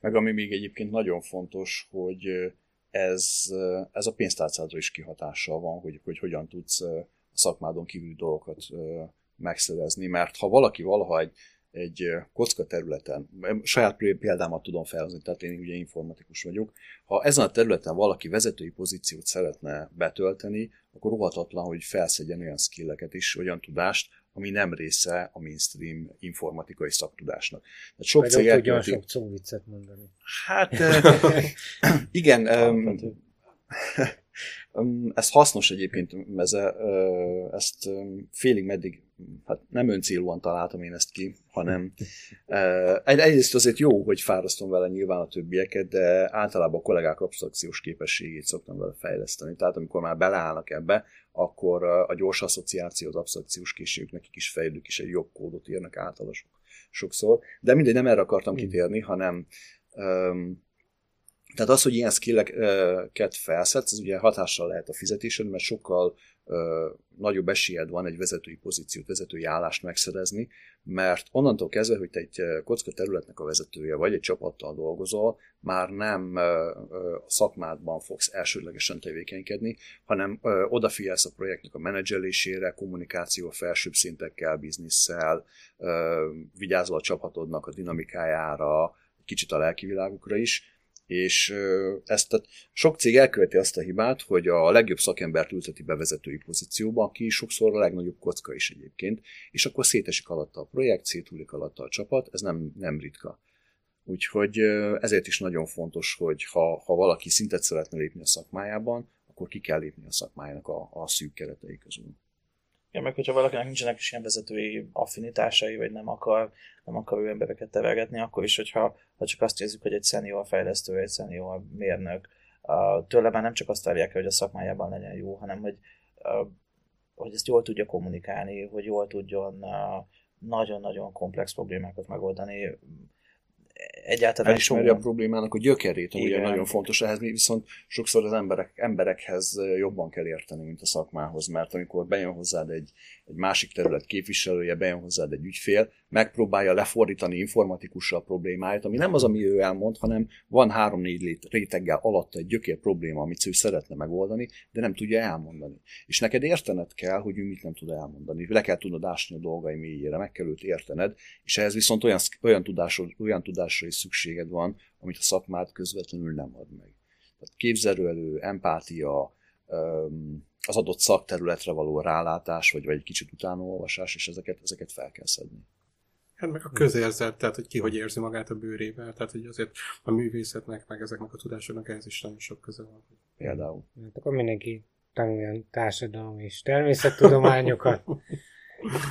Meg ami még egyébként nagyon fontos, hogy ez, ez a pénztárcádra is kihatással van, hogy, hogy hogyan tudsz a szakmádon kívüli dolgokat megszerezni, mert ha valaki valaha egy, egy kocka területen, saját példámat tudom felhozni, tehát én ugye informatikus vagyok, ha ezen a területen valaki vezetői pozíciót szeretne betölteni, akkor rohatatlan, hogy felszedjen olyan skilleket is, olyan tudást, ami nem része a mainstream informatikai szaktudásnak. Tehát sok cég elküldi... sok szóviccet mondani. Hát igen, ez hasznos egyébként, ez, ezt félig meddig, hát nem öncélúan találtam én ezt ki, hanem egy, egyrészt azért jó, hogy fárasztom vele nyilván a többieket, de általában a kollégák absztrakciós képességét szoktam vele fejleszteni. Tehát amikor már beleállnak ebbe, akkor a gyors asszociáció, az absztrakciós készségük nekik is fejlődik, és egy jobb kódot írnak általában sokszor. De mindegy, nem erre akartam kitérni, hanem um, tehát az, hogy ilyen skilleket felszedsz, az ugye hatással lehet a fizetésed, mert sokkal nagyobb esélyed van egy vezetői pozíciót, vezetői állást megszerezni, mert onnantól kezdve, hogy te egy kocka területnek a vezetője vagy, egy csapattal dolgozol, már nem a szakmádban fogsz elsődlegesen tevékenykedni, hanem ö, odafigyelsz a projektnek a menedzselésére, kommunikáció a felsőbb szintekkel, bizniszsel, ö, vigyázol a csapatodnak a dinamikájára, kicsit a lelki világukra is, és ezt tehát sok cég elköveti azt a hibát, hogy a legjobb szakembert ülteti be vezetői pozícióba, aki sokszor a legnagyobb kocka is egyébként, és akkor szétesik alatta a projekt, széthullik alatta a csapat, ez nem, nem ritka. Úgyhogy ezért is nagyon fontos, hogy ha, ha valaki szintet szeretne lépni a szakmájában, akkor ki kell lépni a szakmájának a, a szűk keretei közül. Ja, meg hogyha valakinek nincsenek is ilyen vezetői affinitásai, vagy nem akar, nem akar ő embereket tevergetni, akkor is, hogyha ha csak azt nézzük, hogy egy szenior fejlesztő, egy szenior mérnök, tőle már nem csak azt várják hogy a szakmájában legyen jó, hanem hogy, hogy ezt jól tudja kommunikálni, hogy jól tudjon nagyon-nagyon komplex problémákat megoldani, egyáltalán Elismeri a problémának a gyökerét, ami nagyon fontos ehhez, viszont sokszor az emberek, emberekhez jobban kell érteni, mint a szakmához, mert amikor bejön hozzád egy, egy másik terület képviselője, bejön hozzád egy ügyfél, megpróbálja lefordítani informatikusra a problémáját, ami nem az, ami ő elmond, hanem van három-négy réteggel alatt egy gyökér probléma, amit ő szeretne megoldani, de nem tudja elmondani. És neked értened kell, hogy ő mit nem tud elmondani. Le kell tudnod ásni a dolgai mélyére, meg kell őt értened, és ehhez viszont olyan, olyan, tudásod, olyan tudásra is szükséged van, amit a szakmát közvetlenül nem ad meg. Tehát képzelőelő, empátia, az adott szakterületre való rálátás, vagy, vagy egy kicsit utánolvasás, és ezeket, ezeket fel kell szedni. Hát meg a közérzet, tehát hogy ki hogy érzi magát a bőrével, tehát hogy azért a művészetnek, meg ezeknek a tudásoknak ehhez is nagyon sok köze van. Például. Hát akkor mindenki tanuljon társadalom és természettudományokat,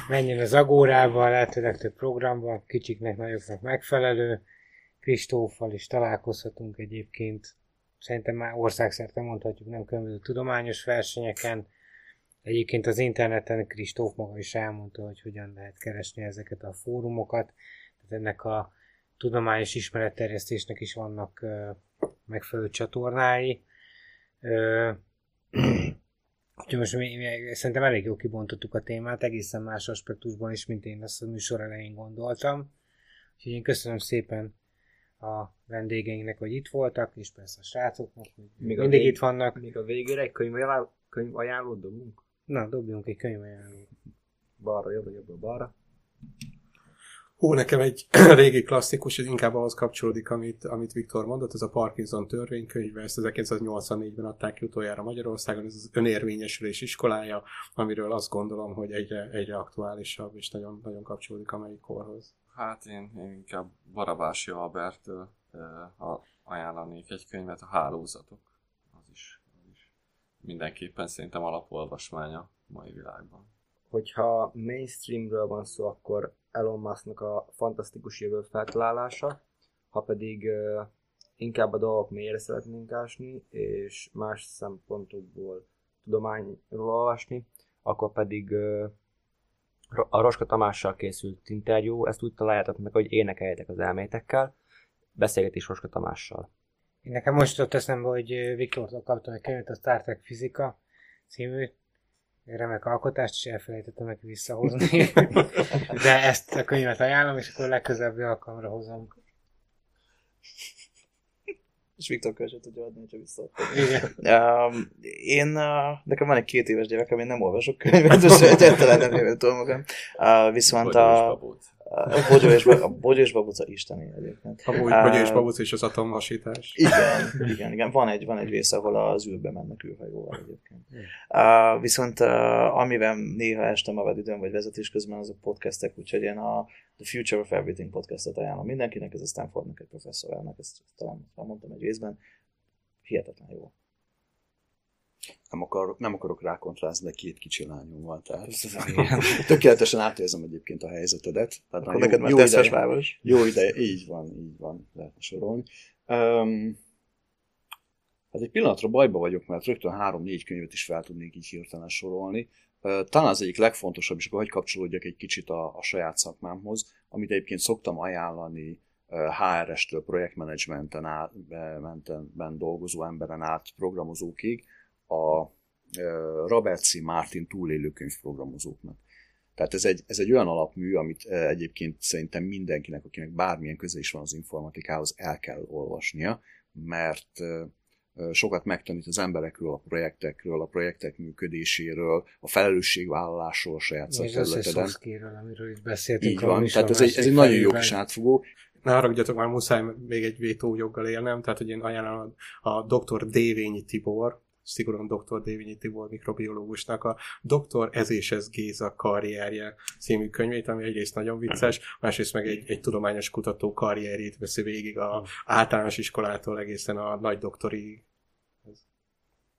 menjen az agórába, lehetőleg több programba, kicsiknek, nagyoknak megfelelő. Kristóffal is találkozhatunk egyébként. Szerintem már országszerte mondhatjuk, nem különböző tudományos versenyeken, Egyébként az interneten Kristóf maga is elmondta, hogy hogyan lehet keresni ezeket a fórumokat. Tehát ennek a tudományos ismeretterjesztésnek is vannak megfelelő csatornái. Uh, Úgyhogy most mi, mi, szerintem elég jó kibontottuk a témát, egészen más aspektusban is, mint én ezt a műsor elején gondoltam. Úgyhogy én köszönöm szépen a vendégeinknek, hogy itt voltak, és persze a srácoknak, hogy még mindig vég, itt vannak. Még a végére egy könyv, ajánló, könyv ajánlót dobunk? Na, dobjunk egy könyvajánlót. Balra, jobbra, jobbra, balra. Hú, nekem egy régi klasszikus, ez inkább ahhoz kapcsolódik, amit, amit Viktor mondott, ez a Parkinson törvénykönyve, ezt 1984-ben adták ki utoljára Magyarországon, ez az önérvényesülés iskolája, amiről azt gondolom, hogy egyre, egyre aktuálisabb, és nagyon, nagyon kapcsolódik a melyik korhoz. Hát én, én inkább Barabási Albertől uh, ajánlanék egy könyvet, a Hálózatok. Az is, az is mindenképpen szerintem alapolvasmánya mai világban. Hogyha mainstreamről van szó, akkor Elon Musknak a fantasztikus jövő feltalálása, ha pedig uh, inkább a dolgok mélyre szeretnénk ásni, és más szempontokból tudományról olvasni, akkor pedig uh, a Roska Tamással készült interjú, ezt úgy találjátok meg, hogy énekeljetek az elmétekkel, beszélgetés Roska Tamással. Én nekem most ott eszembe, hogy Viktortól kaptam egy könyvet, a Star Trek fizika című, remek alkotást, és elfelejtettem neki visszahozni. De ezt a könyvet ajánlom, és akkor legközelebbi alkalomra hozom. És Viktor könyvet tudja adni, hogyha visszaadta. Um, én, uh, nekem van egy két éves gyerekem, én nem olvasok könyvet, és egyáltalán nem tudom magam. Uh, viszont a... A Bogyó és, a Bogyó és Babuca isteni egyébként. A Bogyó és Babuca és az atomhasítás. Igen, igen, igen. Van egy, van egy rész, ahol az űrbe mennek űrhajóval egyébként. Uh, viszont uh, amivel néha estem a időm vagy vezetés közben, azok podcastek, úgyhogy én a The Future of Everything podcastet ajánlom mindenkinek, ez a Stanfordnak egy professzorálnak, ezt talán mondtam egy részben. Hihetetlen jó nem, akar, nem akarok rákontrázni, de két kicsi lányom van, tehát tökéletesen átérzem egyébként a helyzetedet. Tehát Akkor neked már teszes város. Jó ideje, így van, így van, lehet sorolni. Um, hát egy pillanatra bajba vagyok, mert rögtön három-négy könyvet is fel tudnék így hirtelen sorolni. Uh, talán az egyik legfontosabb, és akkor hogy kapcsolódjak egy kicsit a, a saját szakmámhoz, amit egyébként szoktam ajánlani HR-estől projektmenedzsmenten dolgozó emberen át programozókig, a Robert C. Martin túlélő könyvprogramozóknak. Tehát ez egy, ez egy olyan alapmű, amit egyébként szerintem mindenkinek, akinek bármilyen köze is van az informatikához, el kell olvasnia, mert sokat megtanít az emberekről, a projektekről, a projektek működéséről, a felelősségvállalásról a saját szakterületeden. amiről itt beszéltünk. Így van, tehát ez egy, ez egy nagyon jó kis átfogó. Ne haragudjatok, már muszáj még egy vétójoggal élnem, tehát hogy én ajánlom a, a dr. Dévényi Tibor, szigorúan dr. Dévényi Tibor mikrobiológusnak a Dr. Ez és ez Géza karrierje című könyvét, ami egyrészt nagyon vicces, másrészt meg egy, egy tudományos kutató karrierjét veszi végig a általános iskolától egészen a nagy doktori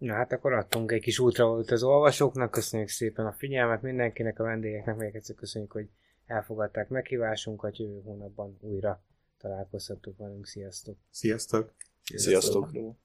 Na hát akkor adtunk egy kis útravalót az olvasóknak, köszönjük szépen a figyelmet mindenkinek, a vendégeknek, még egyszer köszönjük, hogy elfogadták meghívásunkat, jövő hónapban újra találkozhatunk velünk, sziasztok! Sziasztok! Sziasztok! Sziasztok.